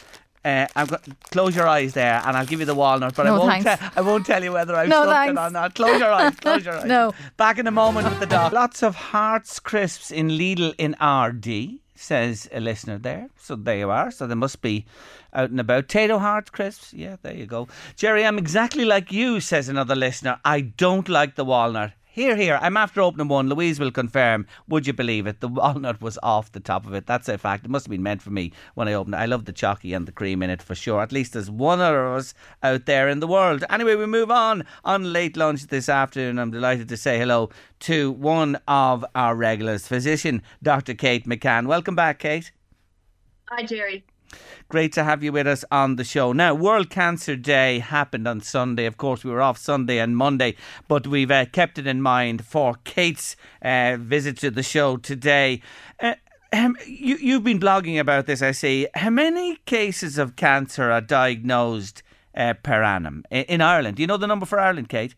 Uh, I'm go- close your eyes there, and I'll give you the walnut. But I won't. te- I won't tell you whether I've No, stuffed thanks. it or not. Close your eyes. Close your eyes. No. Back in a moment with the dog. Lots of Hearts crisps in Lidl in Ardee, says a listener there. So there you are. So they must be out and about. Tayto Hearts crisps. Yeah, there you go. Jerry, I'm exactly like you, says another listener. I don't like the walnut. Here, here. I'm after opening one. Louise will confirm. Would you believe it? The walnut was off the top of it. That's a fact. It must have been meant for me when I opened it. I love the chalky and the cream in it for sure. At least there's one of us out there in the world. Anyway, we move on on late lunch this afternoon. I'm delighted to say hello to one of our regulars, physician Dr. Kate McCann. Welcome back, Kate. Hi, Jerry. Great to have you with us on the show. Now, World Cancer Day happened on Sunday. Of course, we were off Sunday and Monday, but we've uh, kept it in mind for Kate's uh, visit to the show today. Uh, um, you, you've been blogging about this, I see. How many cases of cancer are diagnosed uh, per annum in, in Ireland? Do you know the number for Ireland, Kate?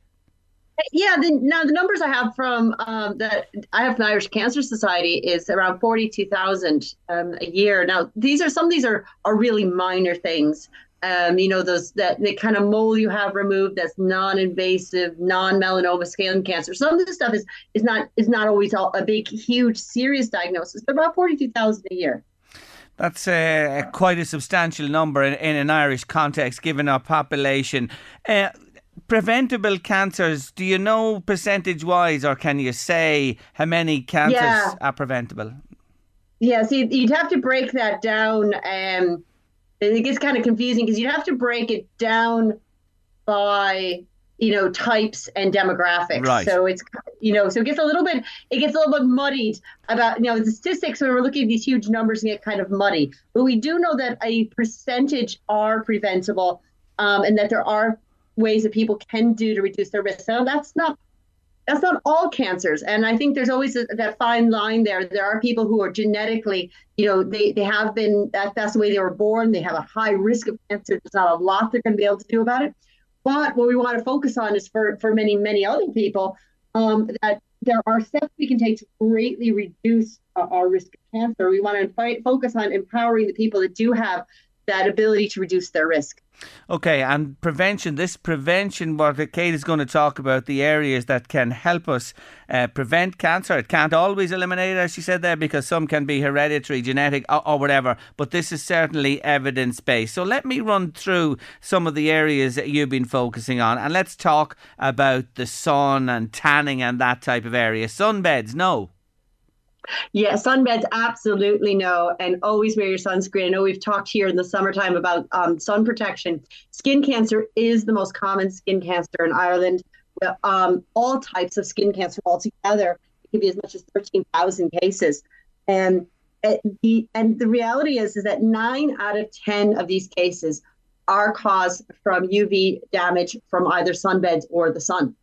Yeah, the, now the numbers I have from um, that I have from the Irish Cancer Society is around forty-two thousand um, a year. Now these are some of these are are really minor things. Um, you know those that the kind of mole you have removed that's non-invasive, non-melanoma skin cancer. Some of this stuff is is not is not always all, a big, huge, serious diagnosis, but about forty-two thousand a year. That's uh, quite a substantial number in, in an Irish context, given our population. Uh, preventable cancers, do you know percentage wise, or can you say how many cancers Yeah. are preventable? Yeah, see, you'd have to break that down. Um, it gets kind of confusing because you'd have to break it down by, you know, types and demographics. Right. So it's, you know, so it gets a little bit, it gets a little bit muddied about, you know, the statistics when we're looking at these huge numbers and get kind of muddy. But we do know that a percentage are preventable, um, and that there are ways that people can do to reduce their risk. Now, that's not that's not all cancers. And i think there's always a, that fine line there. There are people who are genetically you know they, they have been that, that's the way they were born. They have a high risk of cancer. There's not a lot they're going to be able to do about it. But what we want to focus on is for for many many other people um, that there are steps we can take to greatly reduce uh, our risk of cancer. We want to fight, focus on empowering the people that do have that ability to reduce their risk Okay, and prevention. This prevention, what Kate is going to talk about, the areas that can help us uh, prevent cancer. It can't always eliminate as she said there, because some can be hereditary, genetic, or, or whatever. But this is certainly evidence based. So let me run through some of the areas that you've been focusing on, and let's talk about the sun and tanning and that type of area. Sunbeds, no. Yeah, sunbeds, absolutely no. And always wear your sunscreen. I know we've talked here in the summertime about um, sun protection. Skin cancer is the most common skin cancer in Ireland. Um, all types of skin cancer altogether, it can be as much as 13,000 cases. And uh, the, and the reality is, is that nine out of 10 of these cases are caused from UV damage from either sunbeds or the sun.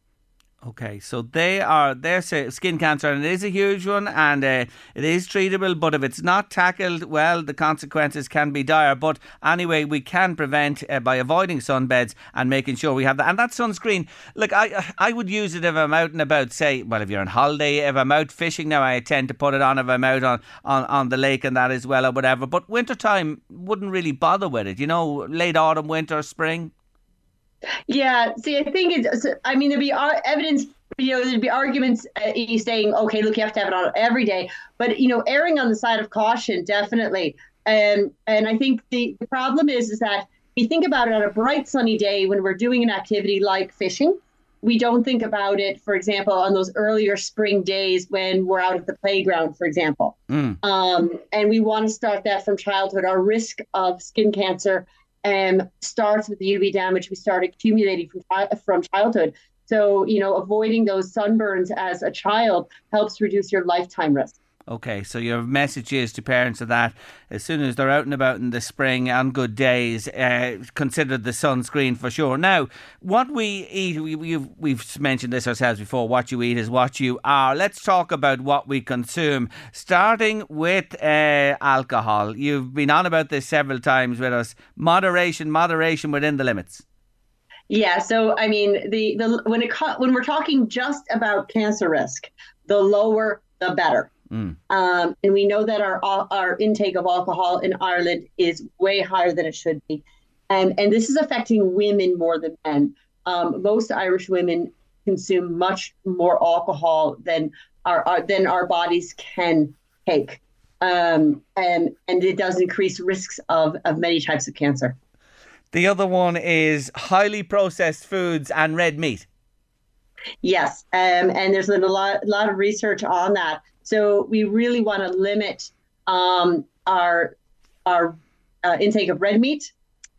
Okay, so they are their skin cancer, and it is a huge one, and uh, it is treatable. But if it's not tackled well, the consequences can be dire. But anyway, we can prevent uh, by avoiding sunbeds and making sure we have that. And that sunscreen, look, I I would use it if I'm out and about. Say, well, if you're on holiday, if I'm out fishing now, I tend to put it on if I'm out on on, on the lake and that as well, or whatever. But wintertime wouldn't really bother with it. You know, late autumn, winter, spring. Yeah, see, I think it's. I mean, there'd be evidence. You know, there'd be arguments uh, saying, okay, look, you have to have it on every day, but you know, erring on the side of caution, definitely. And and I think the, the problem is is that we think about it on a bright sunny day when we're doing an activity like fishing. We don't think about it, for example, on those earlier spring days when we're out at the playground, for example. Mm. Um, and we want to start that from childhood. Our risk of skin cancer um, starts with the UV damage we start accumulating from from childhood. So you know, avoiding those sunburns as a child helps reduce your lifetime risk. Okay, so your message is to parents of that as soon as they're out and about in the spring on good days, uh, consider the sunscreen for sure. Now, what we eat, we, we've, we've mentioned this ourselves before what you eat is what you are. Let's talk about what we consume, starting with uh, alcohol. You've been on about this several times with us. Moderation, moderation within the limits. Yeah, so I mean, the, the when it when we're talking just about cancer risk, the lower the better. Mm. Um, and we know that our our intake of alcohol in Ireland is way higher than it should be, and and this is affecting women more than men. Um, most Irish women consume much more alcohol than our, our than our bodies can take, um, and and it does increase risks of of many types of cancer. The other one is highly processed foods and red meat. Yes, um, and there's been a lot, lot of research on that. So we really want to limit um, our our uh, intake of red meat.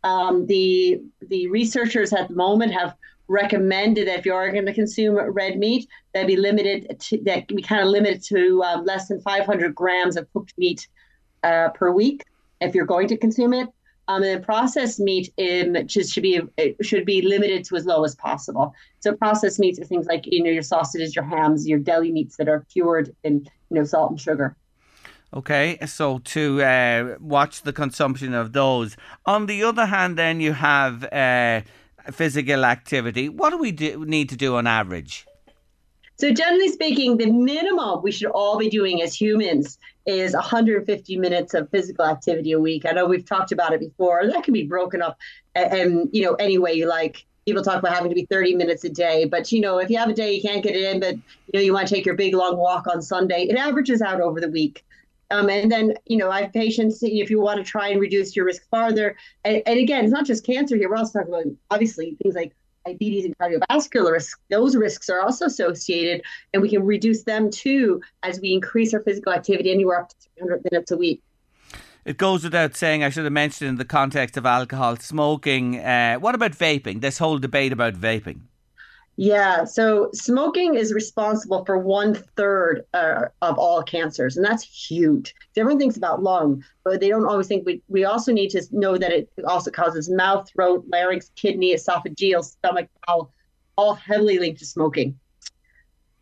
Um, the the researchers at the moment have recommended that if you are going to consume red meat, that be limited to that we kind of limited to um, less than 500 grams of cooked meat uh, per week if you're going to consume it. Um, and processed meat um, just should be should be limited to as low as possible. So processed meats are things like you know your sausages, your hams, your deli meats that are cured in you know salt and sugar. Okay, so to uh, watch the consumption of those. On the other hand, then you have uh, physical activity. What do we do, need to do on average? So, generally speaking, the minimum we should all be doing as humans is 150 minutes of physical activity a week. I know we've talked about it before. That can be broken up, and you know, any way you like. People talk about having to be 30 minutes a day, but you know, if you have a day you can't get it in, but you know, you want to take your big long walk on Sunday, it averages out over the week. Um, and then, you know, I have patients, if you want to try and reduce your risk farther. And, and again, it's not just cancer here. We're also talking about obviously things like diabetes and cardiovascular risk, those risks are also associated, and we can reduce them too as we increase our physical activity anywhere up to 300 minutes a week. It goes without saying, I should have mentioned in the context of alcohol, smoking. Uh, what about vaping? This whole debate about vaping. Yeah, so smoking is responsible for one third uh, of all cancers, and that's huge. Everyone thinks about lung, but they don't always think we. We also need to know that it also causes mouth, throat, larynx, kidney, esophageal, stomach, bowel, all heavily linked to smoking.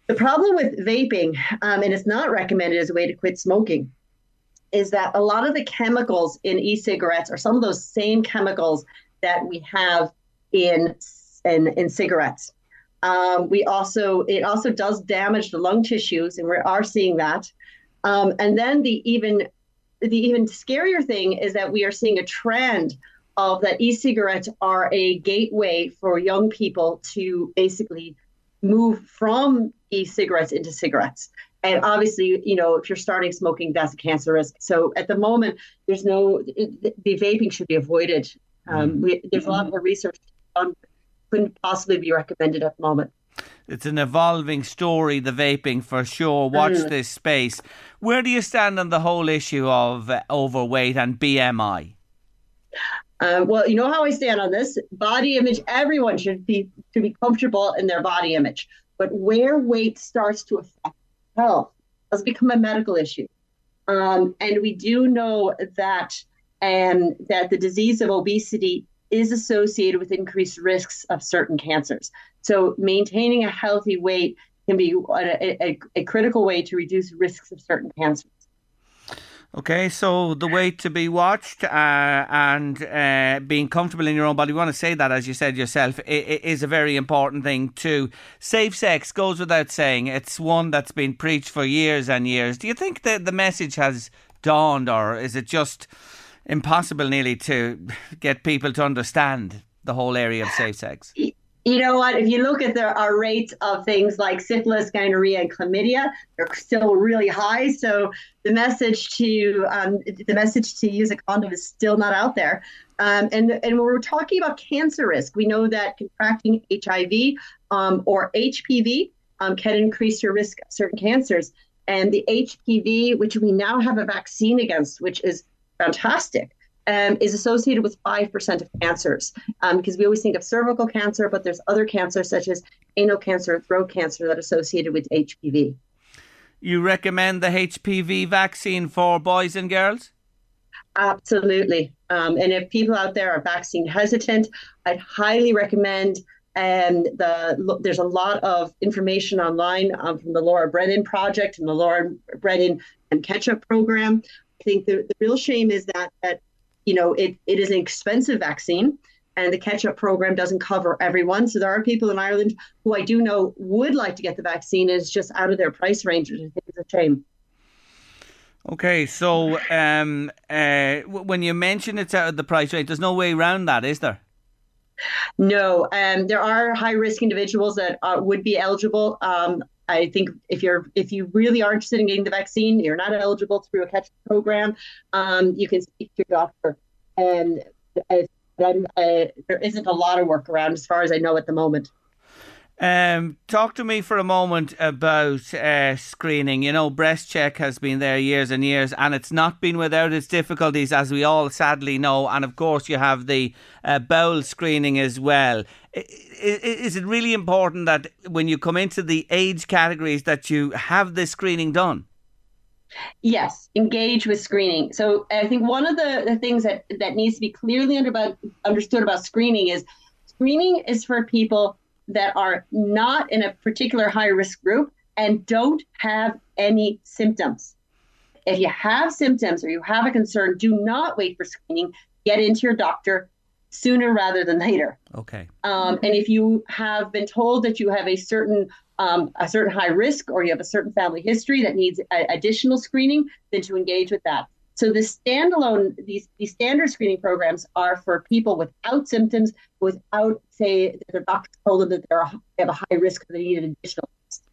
The problem with vaping, um, and it's not recommended as a way to quit smoking, is that a lot of the chemicals in e-cigarettes are some of those same chemicals that we have in in, in cigarettes. Um, we also it also does damage the lung tissues, and we are seeing that. Um, and then the even the even scarier thing is that we are seeing a trend of that e-cigarettes are a gateway for young people to basically move from e-cigarettes into cigarettes. And obviously, you know, if you're starting smoking, that's a cancer risk. So at the moment, there's no the vaping should be avoided. Um, we, there's a lot more research on couldn't possibly be recommended at the moment. it's an evolving story, the vaping for sure. Watch Mm. this space. Where do you stand on the whole issue of uh, overweight and BMI? Um, well, you know how I stand on this. Body image. Everyone should be should be comfortable in their body image. But where weight starts to affect health has become a medical issue. Um, and we do know that um, that the disease of obesity is associated with increased risks of certain cancers. So maintaining a healthy weight can be a, a, a critical way to reduce risks of certain cancers. Okay, so the weight to be watched uh, and uh, being comfortable in your own body. We want to say that, as you said yourself, is a very important thing too. Safe sex goes without saying. It's one that's been preached for years and years. Do you think that the message has dawned, or is it just impossible nearly to get people to understand the whole area of safe sex? You know what? If you look at the, our rates of things like syphilis, gonorrhea, and chlamydia, they're still really high. So the message to um, the message to use a condom is still not out there. Um, and and when we're talking about cancer risk, we know that contracting HIV um, or HPV um, can increase your risk of certain cancers. And the HPV, which we now have a vaccine against, which is fantastic, um, is associated with 5% of cancers um, because we always think of cervical cancer, but there's other cancers such as anal cancer, throat cancer that are associated with HPV. You recommend the HPV vaccine for boys and girls? Absolutely. Um, and if people out there are vaccine hesitant, I'd highly recommend. And the there's a lot of information online um, from the Laura Brennan Project and the Laura Brennan and Catch-up Program. I think the, the real shame is that that you know it, it is an expensive vaccine, and the catch-up Program doesn't cover everyone. So there are people in Ireland who I do know would like to get the vaccine. and It's just out of their price range, which I think is a shame. Okay, so um, uh, when you mention it's out of the price range, there's no way around that, is there? No, um, there are high risk individuals that uh, would be eligible. Um, I think if you're if you really are interested in getting the vaccine, you're not eligible through a catch program. Um, you can speak to your doctor, and uh, I'm, uh, there isn't a lot of work around as far as I know at the moment. Um, talk to me for a moment about uh, screening. You know, breast check has been there years and years, and it's not been without its difficulties, as we all sadly know. And of course, you have the uh, bowel screening as well. Is it really important that when you come into the age categories that you have this screening done? Yes, engage with screening. So I think one of the, the things that, that needs to be clearly under, understood about screening is screening is for people that are not in a particular high risk group and don't have any symptoms. If you have symptoms or you have a concern, do not wait for screening. Get into your doctor sooner rather than later. Okay. Um, and if you have been told that you have a certain um, a certain high risk or you have a certain family history that needs a- additional screening, then to engage with that. So the standalone these these standard screening programs are for people without symptoms, without say their doctor told them that they're they have a high risk they need an additional test.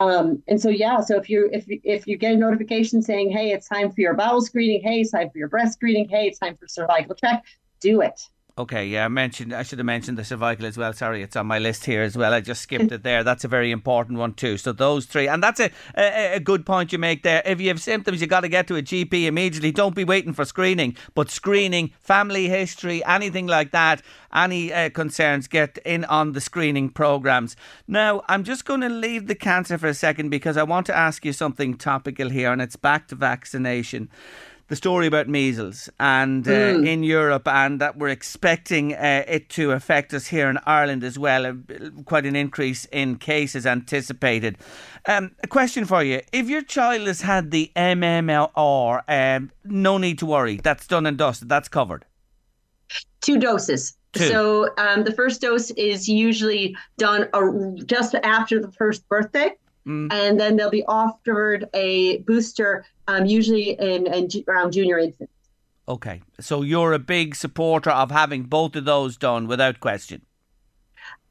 Um, and so yeah, so if you if if you get a notification saying, hey, it's time for your bowel screening, hey, it's time for your breast screening, hey, it's time for cervical check, do it. Okay, yeah, I mentioned. I should have mentioned the cervical as well. Sorry, it's on my list here as well. I just skipped it there. That's a very important one too. So those three, and that's a a, a good point you make there. If you have symptoms, you got to get to a GP immediately. Don't be waiting for screening, but screening, family history, anything like that, any uh, concerns, get in on the screening programs. Now, I'm just going to leave the cancer for a second because I want to ask you something topical here, and it's back to vaccination the story about measles and uh, in Europe, and that we're expecting uh, it to affect us here in Ireland as well. Uh, quite an increase in cases anticipated. Um, a question for you: If your child has had the MMR, um, no need to worry. That's done and dusted. That's covered. two doses. Two. So um, the first dose is usually done uh, just after the first birthday, and then they'll be offered a booster, um, usually in, in around junior infant. Okay, so you're a big supporter of having both of those done without question.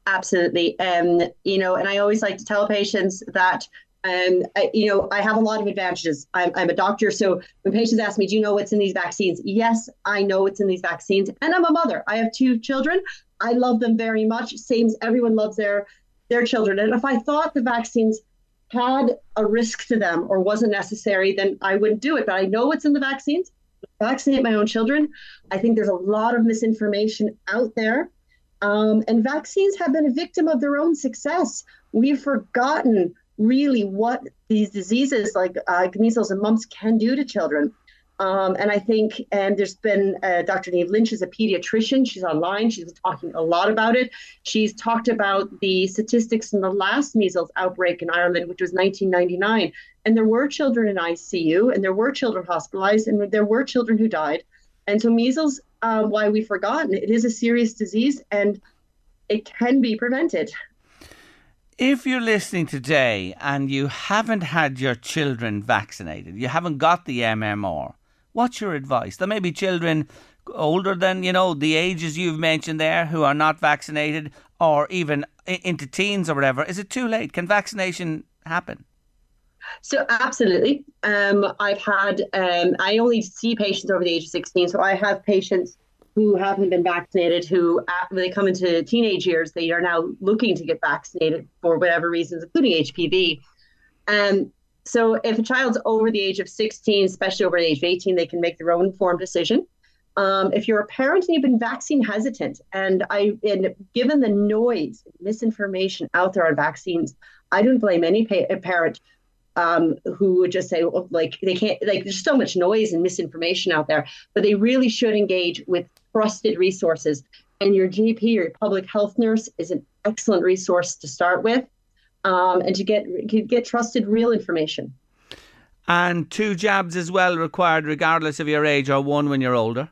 Absolutely. Um, you know, and I always like to tell patients that, um, I, you know, I have a lot of advantages. I'm, I'm a doctor. So when patients ask me, do you know what's in these vaccines? Yes, I know what's in these vaccines. And I'm a mother. I have two children. I love them very much, same as everyone loves their their children. And if I thought the vaccines had a risk to them or wasn't necessary, then I wouldn't do it. But I know what's in the vaccines. Vaccinate my own children. I think there's a lot of misinformation out there. Um, and vaccines have been a victim of their own success. We've forgotten really what these diseases like uh, measles and mumps can do to children. Um, and I think, and there's been uh, Dr. Niamh Lynch is a pediatrician. She's online. She's talking a lot about it. She's talked about the statistics in the last measles outbreak in Ireland, which was 1999. And there were children in ICU, and there were children hospitalized, and there were children who died. And so measles, um, why we've forgotten, it is a serious disease, and it can be prevented. If you're listening today and you haven't had your children vaccinated, you haven't got the MMR, what's your advice? There may be children older than, you know, the ages you've mentioned there who are not vaccinated or even into teens or whatever. Is it too late? Can vaccination happen? So absolutely. Um, I've had, um, I only see patients over the age of 16. So I have patients who haven't been vaccinated, who when they come into teenage years, they are now looking to get vaccinated for whatever reasons, including HPV. Um, so if a child's over the age of 16, especially over the age of 18, they can make their own informed decision. Um, if you're a parent and you've been vaccine hesitant, and I, and given the noise, misinformation out there on vaccines, I don't blame any pa- parent um, who would just say, well, like, they can't, like, there's so much noise and misinformation out there, but they really should engage with trusted resources. And your GP, your public health nurse, is an excellent resource to start with, um, and to get get trusted, real information. And two jabs as well required, regardless of your age, or one when you're older.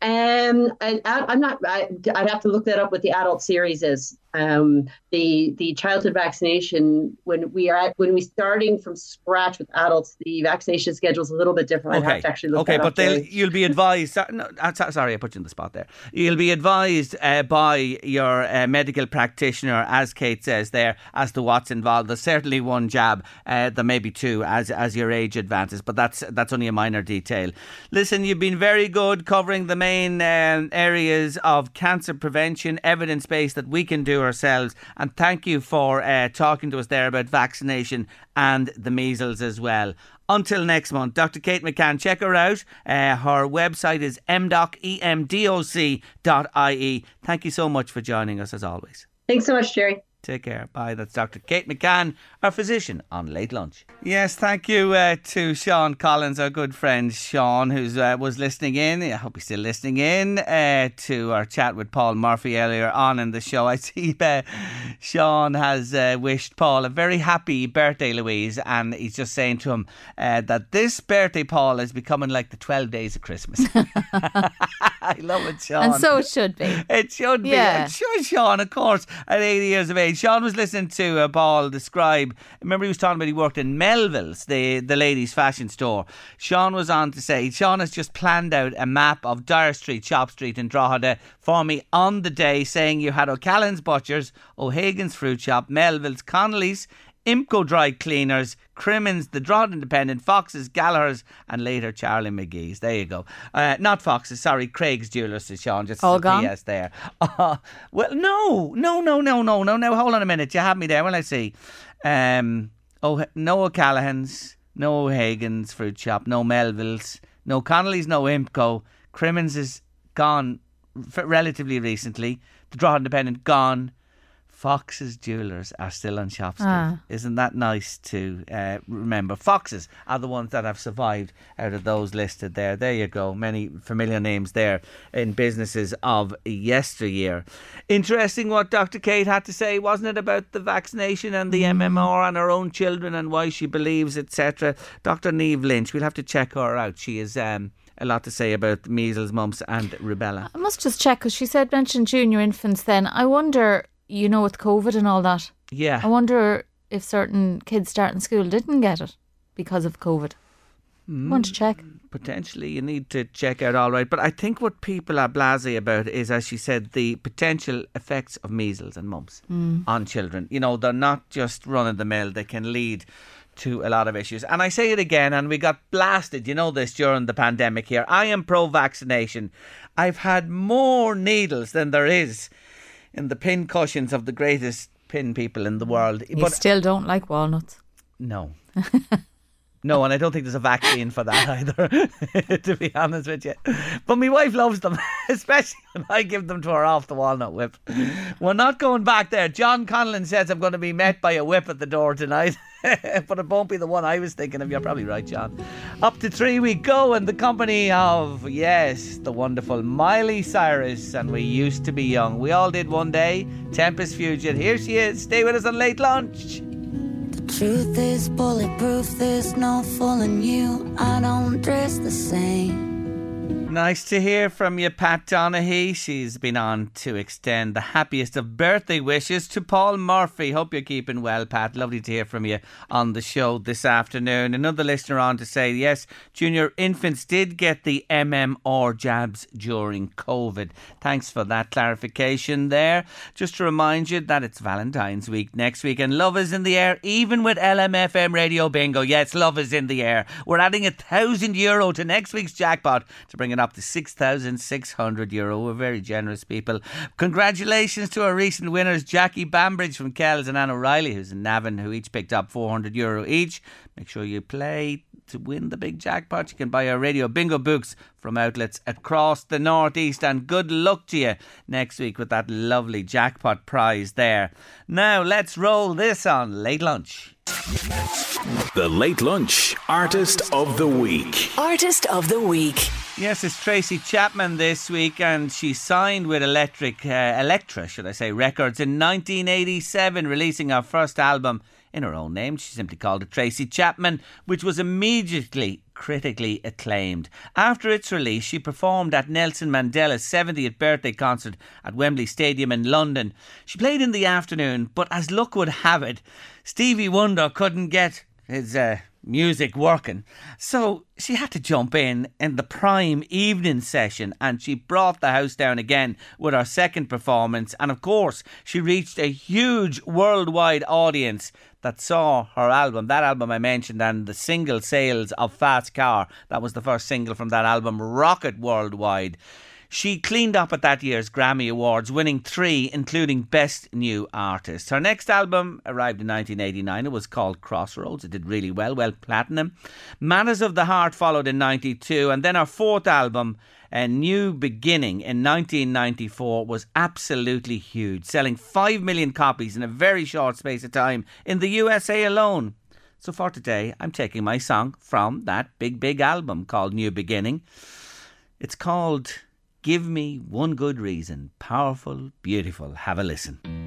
Um, I, am not. I, would have to look that up. What the adult series is. Um, the the childhood vaccination when we are at, when we starting from scratch with adults, the vaccination schedule is a little bit different. Okay. I'd have to actually look okay, but you'll be advised. no, sorry, I put you in the spot there. You'll be advised uh, by your uh, medical practitioner, as Kate says there, as to what's involved. There's certainly one jab. Uh, there may be two as as your age advances, but that's that's only a minor detail. Listen, you've been very good covering the main um, areas of cancer prevention, evidence based that we can do ourselves. And thank you for uh, talking to us there about vaccination and the measles as well. Until next month, Dr. Kate McCann, check her out. Uh, her website is mdoc.emdoc.ie. Thank you so much for joining us as always. Thanks so much, Jerry. Take care. Bye. That's Dr. Kate McCann, our physician on Late Lunch. Yes, thank you uh, to Sean Collins, our good friend Sean, who uh, was listening in. I hope he's still listening in uh, to our chat with Paul Murphy earlier on in the show. I see uh, Sean has uh, wished Paul a very happy birthday, Louise, and he's just saying to him uh, that this birthday, Paul, is becoming like the 12 days of Christmas. I love it, Sean. And so it should be. It should be. Yeah. Sure, Sean, of course, at 80 years of age. Sean was listening to uh, Paul describe. Remember, he was talking about he worked in Melville's, the the ladies' fashion store. Sean was on to say Sean has just planned out a map of Dyer Street, Shop Street, and Drogheda for me on the day, saying you had O'Callaghan's Butchers, O'Hagan's Fruit Shop, Melville's, Connolly's, Imco Dry Cleaners, Crimmins, the Drogheda Independent, Fox's, Gallagher's, and later Charlie McGee's. There you go. Uh, not Fox's, sorry, Craig's Jewelers, to Sean. Just All gone? Yes, there. Uh, well, no, no, no, no, no, no, no. Hold on a minute. You have me there. Well, let's see. Um, oh, no O'Callaghan's, no O'Hagan's Fruit Shop, no Melville's, no Connolly's, no Imco. Crimmins is gone relatively recently. The Drogheda Independent gone. Fox's Jewelers are still on Shop Street. Ah. Isn't that nice to uh, remember? Foxes are the ones that have survived out of those listed there. There you go. Many familiar names there in businesses of yesteryear. Interesting what Dr. Kate had to say, wasn't it, about the vaccination and the MMR and her own children and why she believes, etc. Dr. Niamh Lynch, we'll have to check her out. She is. Um, a lot to say about measles, mumps, and rubella. I must just check because she said mentioned junior infants. Then I wonder, you know, with COVID and all that. Yeah. I wonder if certain kids starting school didn't get it because of COVID. Mm. Want to check? Potentially, you need to check out all right. But I think what people are blasé about is, as she said, the potential effects of measles and mumps on children. You know, they're not just run of the mill; they can lead to a lot of issues. And I say it again, and we got blasted, you know this, during the pandemic here. I am pro vaccination. I've had more needles than there is in the pin cushions of the greatest pin people in the world. You but still don't like walnuts. no. No, and I don't think there's a vaccine for that either, to be honest with you. But my wife loves them, especially when I give them to her off the walnut whip. We're not going back there. John Conlon says I'm going to be met by a whip at the door tonight, but it won't be the one I was thinking of. You're probably right, John. Up to three we go in the company of, yes, the wonderful Miley Cyrus, and we used to be young. We all did one day. Tempus Fugit. Here she is. Stay with us on late lunch. Truth is bulletproof, there's no fooling you. I don't dress the same. Nice to hear from you, Pat Donaghy. She's been on to extend the happiest of birthday wishes to Paul Murphy. Hope you're keeping well, Pat. Lovely to hear from you on the show this afternoon. Another listener on to say, yes, junior infants did get the MMR jabs during COVID. Thanks for that clarification there. Just to remind you that it's Valentine's week next week and love is in the air, even with LMFM Radio Bingo. Yes, love is in the air. We're adding a thousand euro to next week's jackpot to bring it up to 6,600 euro. We're very generous people. Congratulations to our recent winners, Jackie Bambridge from Kells and Anne O'Reilly, who's in Navan, who each picked up 400 euro each. Make sure you play to win the big jackpot. You can buy our radio bingo books from outlets across the northeast. And good luck to you next week with that lovely jackpot prize there. Now let's roll this on late lunch. The Late Lunch Artist of the Week. Artist of the Week. Yes, it's Tracy Chapman this week, and she signed with Electric uh, Elektra, should I say, Records in 1987, releasing her first album in her own name. She simply called it Tracy Chapman, which was immediately critically acclaimed. After its release, she performed at Nelson Mandela's 70th birthday concert at Wembley Stadium in London. She played in the afternoon, but as luck would have it, Stevie Wonder couldn't get his uh, music working. So she had to jump in in the prime evening session and she brought the house down again with her second performance. And of course, she reached a huge worldwide audience that saw her album, that album I mentioned, and the single sales of Fast Car. That was the first single from that album, rocket worldwide. She cleaned up at that year's Grammy Awards, winning three, including Best New Artist. Her next album arrived in 1989. It was called Crossroads. It did really well, well platinum. Matters of the Heart followed in 92, and then her fourth album, A New Beginning, in 1994, was absolutely huge, selling 5 million copies in a very short space of time in the USA alone. So for today, I'm taking my song from that big, big album called New Beginning. It's called Give me one good reason. Powerful, beautiful. Have a listen.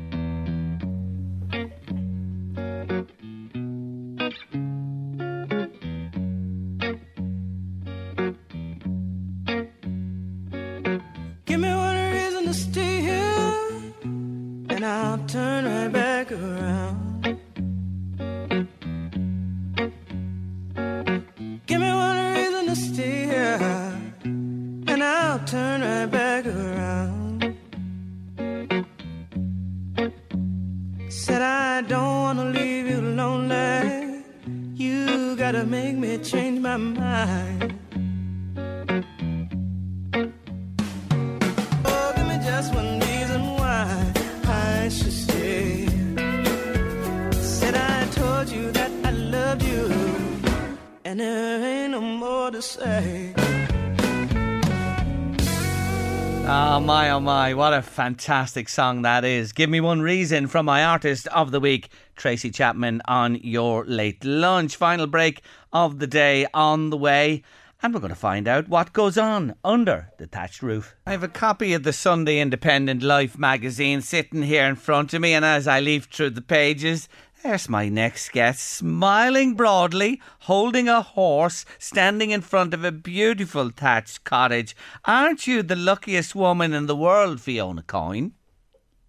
Fantastic song that is. Give me one reason from my artist of the week, Tracy Chapman, on your late lunch. Final break of the day on the way. And we're going to find out what goes on under the thatched roof. I have a copy of the Sunday Independent Life magazine sitting here in front of me, and as I leaf through the pages, there's my next guest, smiling broadly, holding a horse, standing in front of a beautiful thatched cottage. Aren't you the luckiest woman in the world, Fiona Coyne?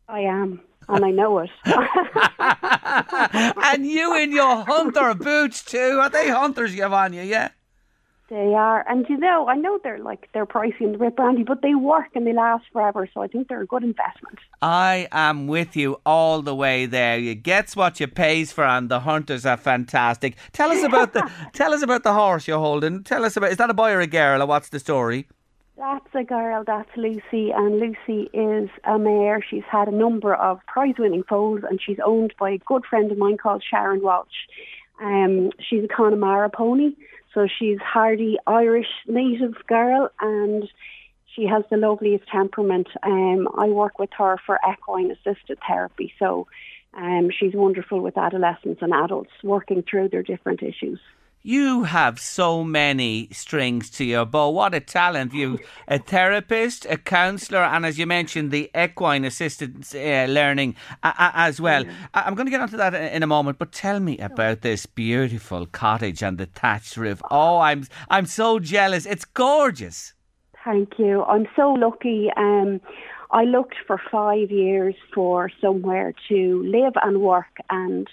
I am, and I know it. and you in your hunter boots too. Are they hunters you have on you, yeah? They are, and you know, I know they're like they're pricey and bit brandy, but they work and they last forever. So I think they're a good investment. I am with you all the way there. You gets what you pays for, and the hunters are fantastic. Tell us about the tell us about the horse you're holding. Tell us about is that a boy or a girl, or what's the story? That's a girl, that's Lucy, and Lucy is a mare. She's had a number of prize winning foals, and she's owned by a good friend of mine called Sharon Walsh. Um, she's a Connemara pony, so she's hardy Irish native girl, and she has the loveliest temperament. Um, I work with her for equine assisted therapy, so um, she's wonderful with adolescents and adults working through their different issues. You have so many strings to your bow. What a talent! You a therapist, a counsellor, and as you mentioned, the equine assisted uh, learning uh, as well. I'm going to get onto that in a moment, but tell me about this beautiful cottage and the thatched roof. Oh, I'm I'm so jealous. It's gorgeous. Thank you. I'm so lucky. Um, I looked for five years for somewhere to live and work, and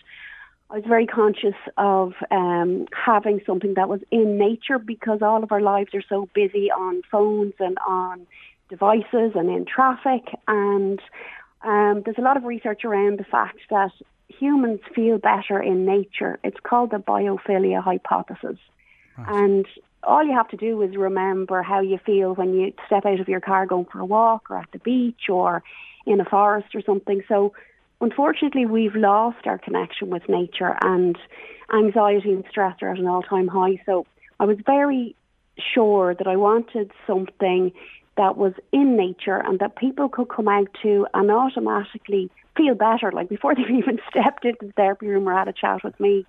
I was very conscious of um, having something that was in nature because all of our lives are so busy on phones and on devices and in traffic. And um, there's a lot of research around the fact that humans feel better in nature. It's called the biophilia hypothesis. And all you have to do is remember how you feel when you step out of your car going for a walk or at the beach or in a forest or something. So unfortunately, we've lost our connection with nature and anxiety and stress are at an all-time high. So I was very sure that I wanted something that was in nature and that people could come out to and automatically feel better, like before they've even stepped into the therapy room or had a chat with me.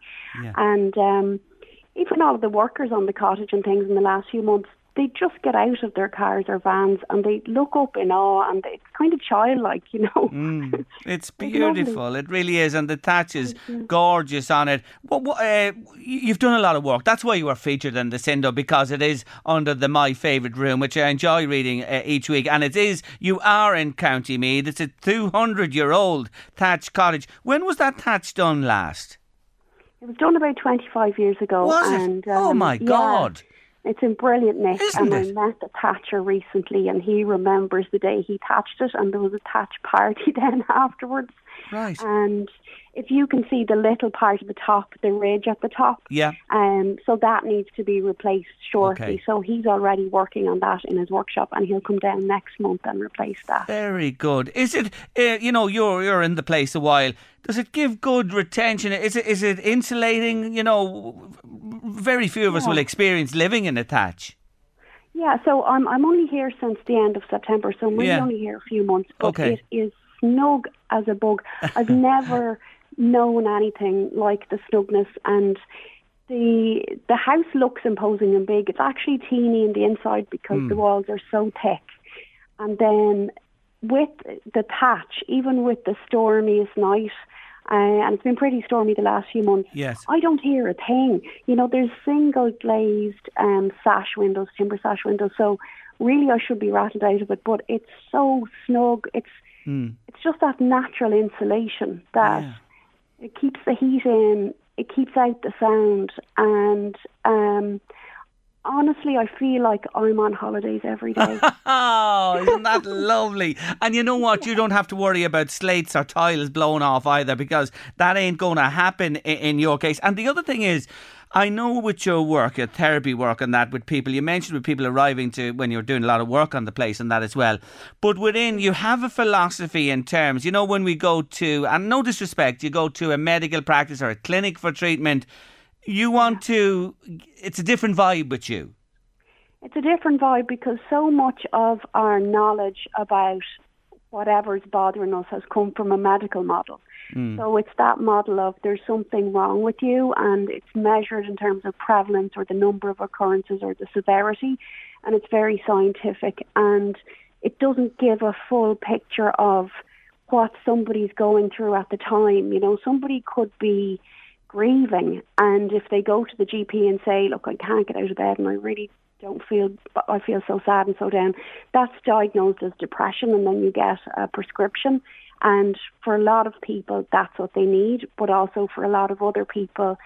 And um, even all of the workers on the cottage and things in the last few months, they just get out of their cars or vans and they look up in awe and it's kind of childlike, you know. Mm, it's beautiful. It really is, and the thatch is gorgeous on it. What, what, uh, you've done a lot of work. That's why you were featured in the Sindo because it is under the My Favourite Room, which I enjoy reading uh, each week. And it is you are in County Meath. It's a 200 year old thatch cottage. When was that thatch done last? It was done about 25 years ago. Was it? and, Oh, um, my yeah, God. It's in brilliant nick. Isn't and it? I met the thatcher recently and he remembers the day he thatched it and there was a thatch party then afterwards. Right. And if you can see the little part of the top, the ridge at the top, Yeah. um, so that needs to be replaced shortly. Okay. So he's already working on that in his workshop and he'll come down next month and replace that. Very good. Is it? Uh, you know, you're you're in the place a while. Does it give good retention? Is it is it insulating? You know, very few of us will experience living in a thatch. Yeah, so I'm I'm only here since the end of September, so I'm really Yeah. only here a few months. But Okay. it is snug as a bug. I've never known anything like the snugness and the the house looks imposing and big. It's actually teeny in the inside because Hmm. the walls are so thick. And then with the thatch, even with the stormiest night, uh, and it's been pretty stormy the last few months. Yes. I don't hear a thing. You know, there's single glazed um, sash windows, timber sash windows. So really, I should be rattled out of it. But it's so snug. It's Hmm. it's just that natural insulation that it keeps the heat in. It keeps out the sound, and um, honestly, I feel like I'm on holidays every day. Oh, isn't that lovely? And you know what? You don't have to worry about slates or tiles blown off either because that ain't going to happen in, in your case. And the other thing is, I know with your work, your therapy work and that with people, you mentioned with people arriving to when you're doing a lot of work on the place and that as well. But within, you have a philosophy in terms, you know, when we go to, and no disrespect, you go to a medical practice or a clinic for treatment, you want to, it's a different vibe with you. It's a different vibe because so much of our knowledge about whatever's bothering us has come from a medical model. Mm. So it's that model of there's something wrong with you and it's measured in terms of prevalence or the number of occurrences or the severity and it's very scientific and it doesn't give a full picture of what somebody's going through at the time. You know, somebody could be grieving and if they go to the GP and say, look, I can't get out of bed and I really don't feel, I feel so sad and so down, that's diagnosed as depression and then you get a prescription. And for a lot of people, that's what they need, but also for a lot of other people,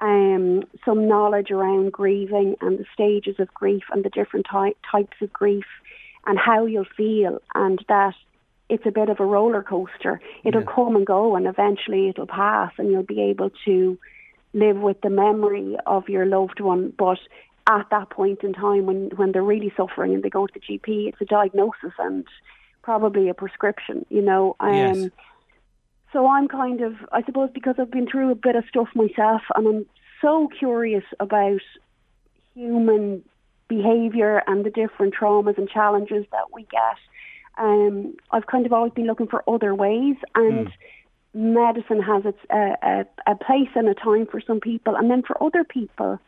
um, some knowledge around grieving and the stages of grief and the different ty- types of grief and how you'll feel and that it's a bit of a roller coaster. It'll come and go and eventually it'll pass and you'll be able to live with the memory of your loved one. But at that point in time when when they're really suffering and they go to the GP. It's a diagnosis and probably a prescription. You know. Um, Yes. So I'm kind of, I suppose, because I've been through a bit of stuff myself, and I'm so curious about human behaviour and the different traumas and challenges that we get. Um, I've kind of always been looking for other ways, and medicine has its uh, a, a place and a time for some people, and then for other people,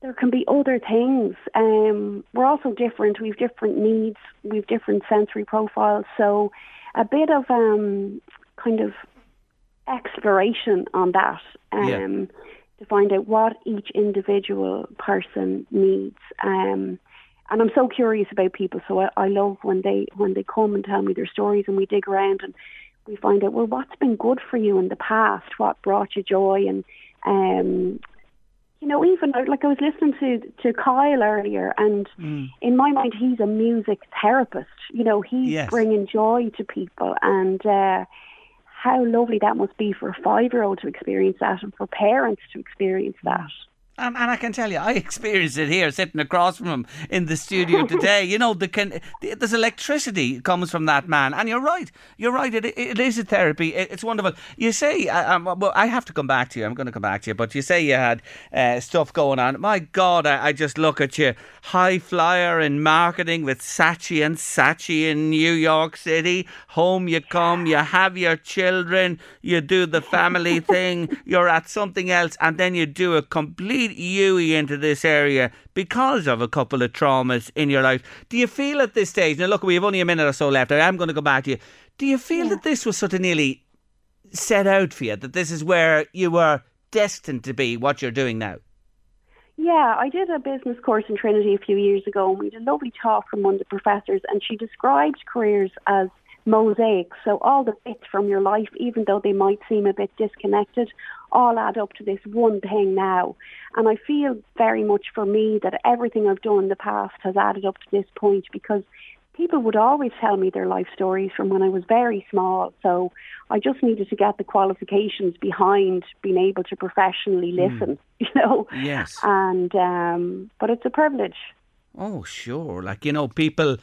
there can be other things. Um, we're also different. We've different needs. We've different sensory profiles. So, a bit of um, kind of exploration on that um, Yeah. to find out what each individual person needs. Um, and I'm so curious about people. So I, I love when they when they come and tell me their stories, and we dig around and we find out well what's been good for you in the past, what brought you joy, and um, you know even like I was listening to to Kyle earlier, and in my mind he's a music therapist. You know he's Yes. bringing joy to people, and uh, how lovely that must be for a five year old to experience that, and for parents to experience that. And, and I can tell you, I experienced it here, sitting across from him in the studio today. you know, the can, the, there's electricity comes from that man, and you're right. You're right. It, it is a therapy. It, it's wonderful. You say, uh, um, well, I have to come back to you. I'm going to come back to you, but you say you had uh, stuff going on. My God, I, I just look at you, high flyer in marketing with Saatchi and Saatchi in New York City. Home you come, you have your children, you do the family thing, you're at something else, and then you do a complete Yui into this area because of a couple of traumas in your life. Do you feel at this stage, now look, we have only a minute or so left, I am going to go back to you. Do you feel that this was sort of nearly set out for you, that this is where you were destined to be, what you're doing now? Yeah, I did a business course in Trinity a few years ago, and we had a lovely talk from one of the professors, and she described careers as mosaics. So all the bits from your life, even though they might seem a bit disconnected, all add up to this one thing now. And I feel very much for me that everything I've done in the past has added up to this point because people would always tell me their life stories from when I was very small. So I just needed to get the qualifications behind being able to professionally listen, you know. Yes. And um, but it's a privilege. Oh, sure. Like, you know, people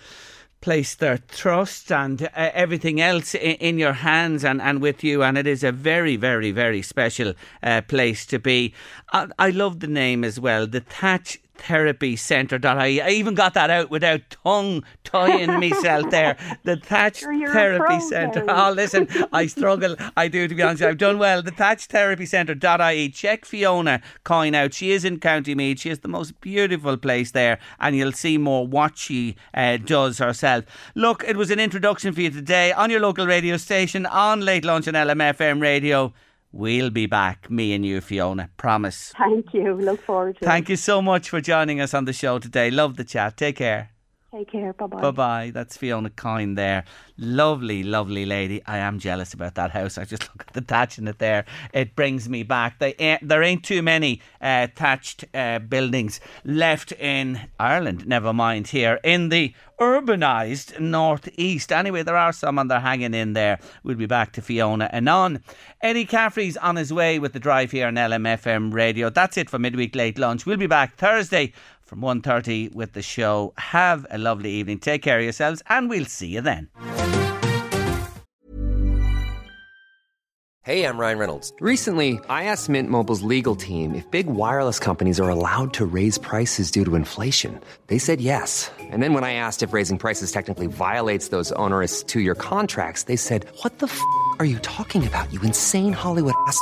place their trust and uh, everything else in, in your hands and, and with you, and it is a very, very, very special uh, place to be. I, I love the name as well, the Thatch Therapy Centre. I, I even got that out without tongue tying myself there. The Thatch you're Therapy Centre. Oh, listen, I struggle. I do, to be honest. I've done well. The Thatch Therapy Centre.ie. Check Fiona Coyne out. She is in County Meath. She is the most beautiful place there, and you'll see more what she uh, does herself. Look, it was an introduction for you today on your local radio station on Late Lunch on LMFM Radio. We'll be back, me and you, Fiona. Promise. Thank you. Look forward to it. Thank you so much for joining us on the show today. Love the chat. Take care. Take care. Bye bye. Bye bye. That's Fiona Coyne there. Lovely, lovely lady. I am jealous about that house. I just look at the thatch in it there. It brings me back. They there ain't too many uh, thatched uh, buildings left in Ireland, never mind here in the urbanised northeast. Anyway, there are some and they're hanging in there. We'll be back to Fiona anon. Eddie Caffrey's on his way with the drive here on LMFM radio. That's it for midweek late lunch. We'll be back Thursday from 1.30 with the show. Have a lovely evening. Take care of yourselves and we'll see you then. Hey, I'm Ryan Reynolds. Recently, I asked Mint Mobile's legal team if big wireless companies are allowed to raise prices due to inflation. They said yes. And then when I asked if raising prices technically violates those onerous two year contracts, they said, What the f are you talking about, you insane Hollywood ass?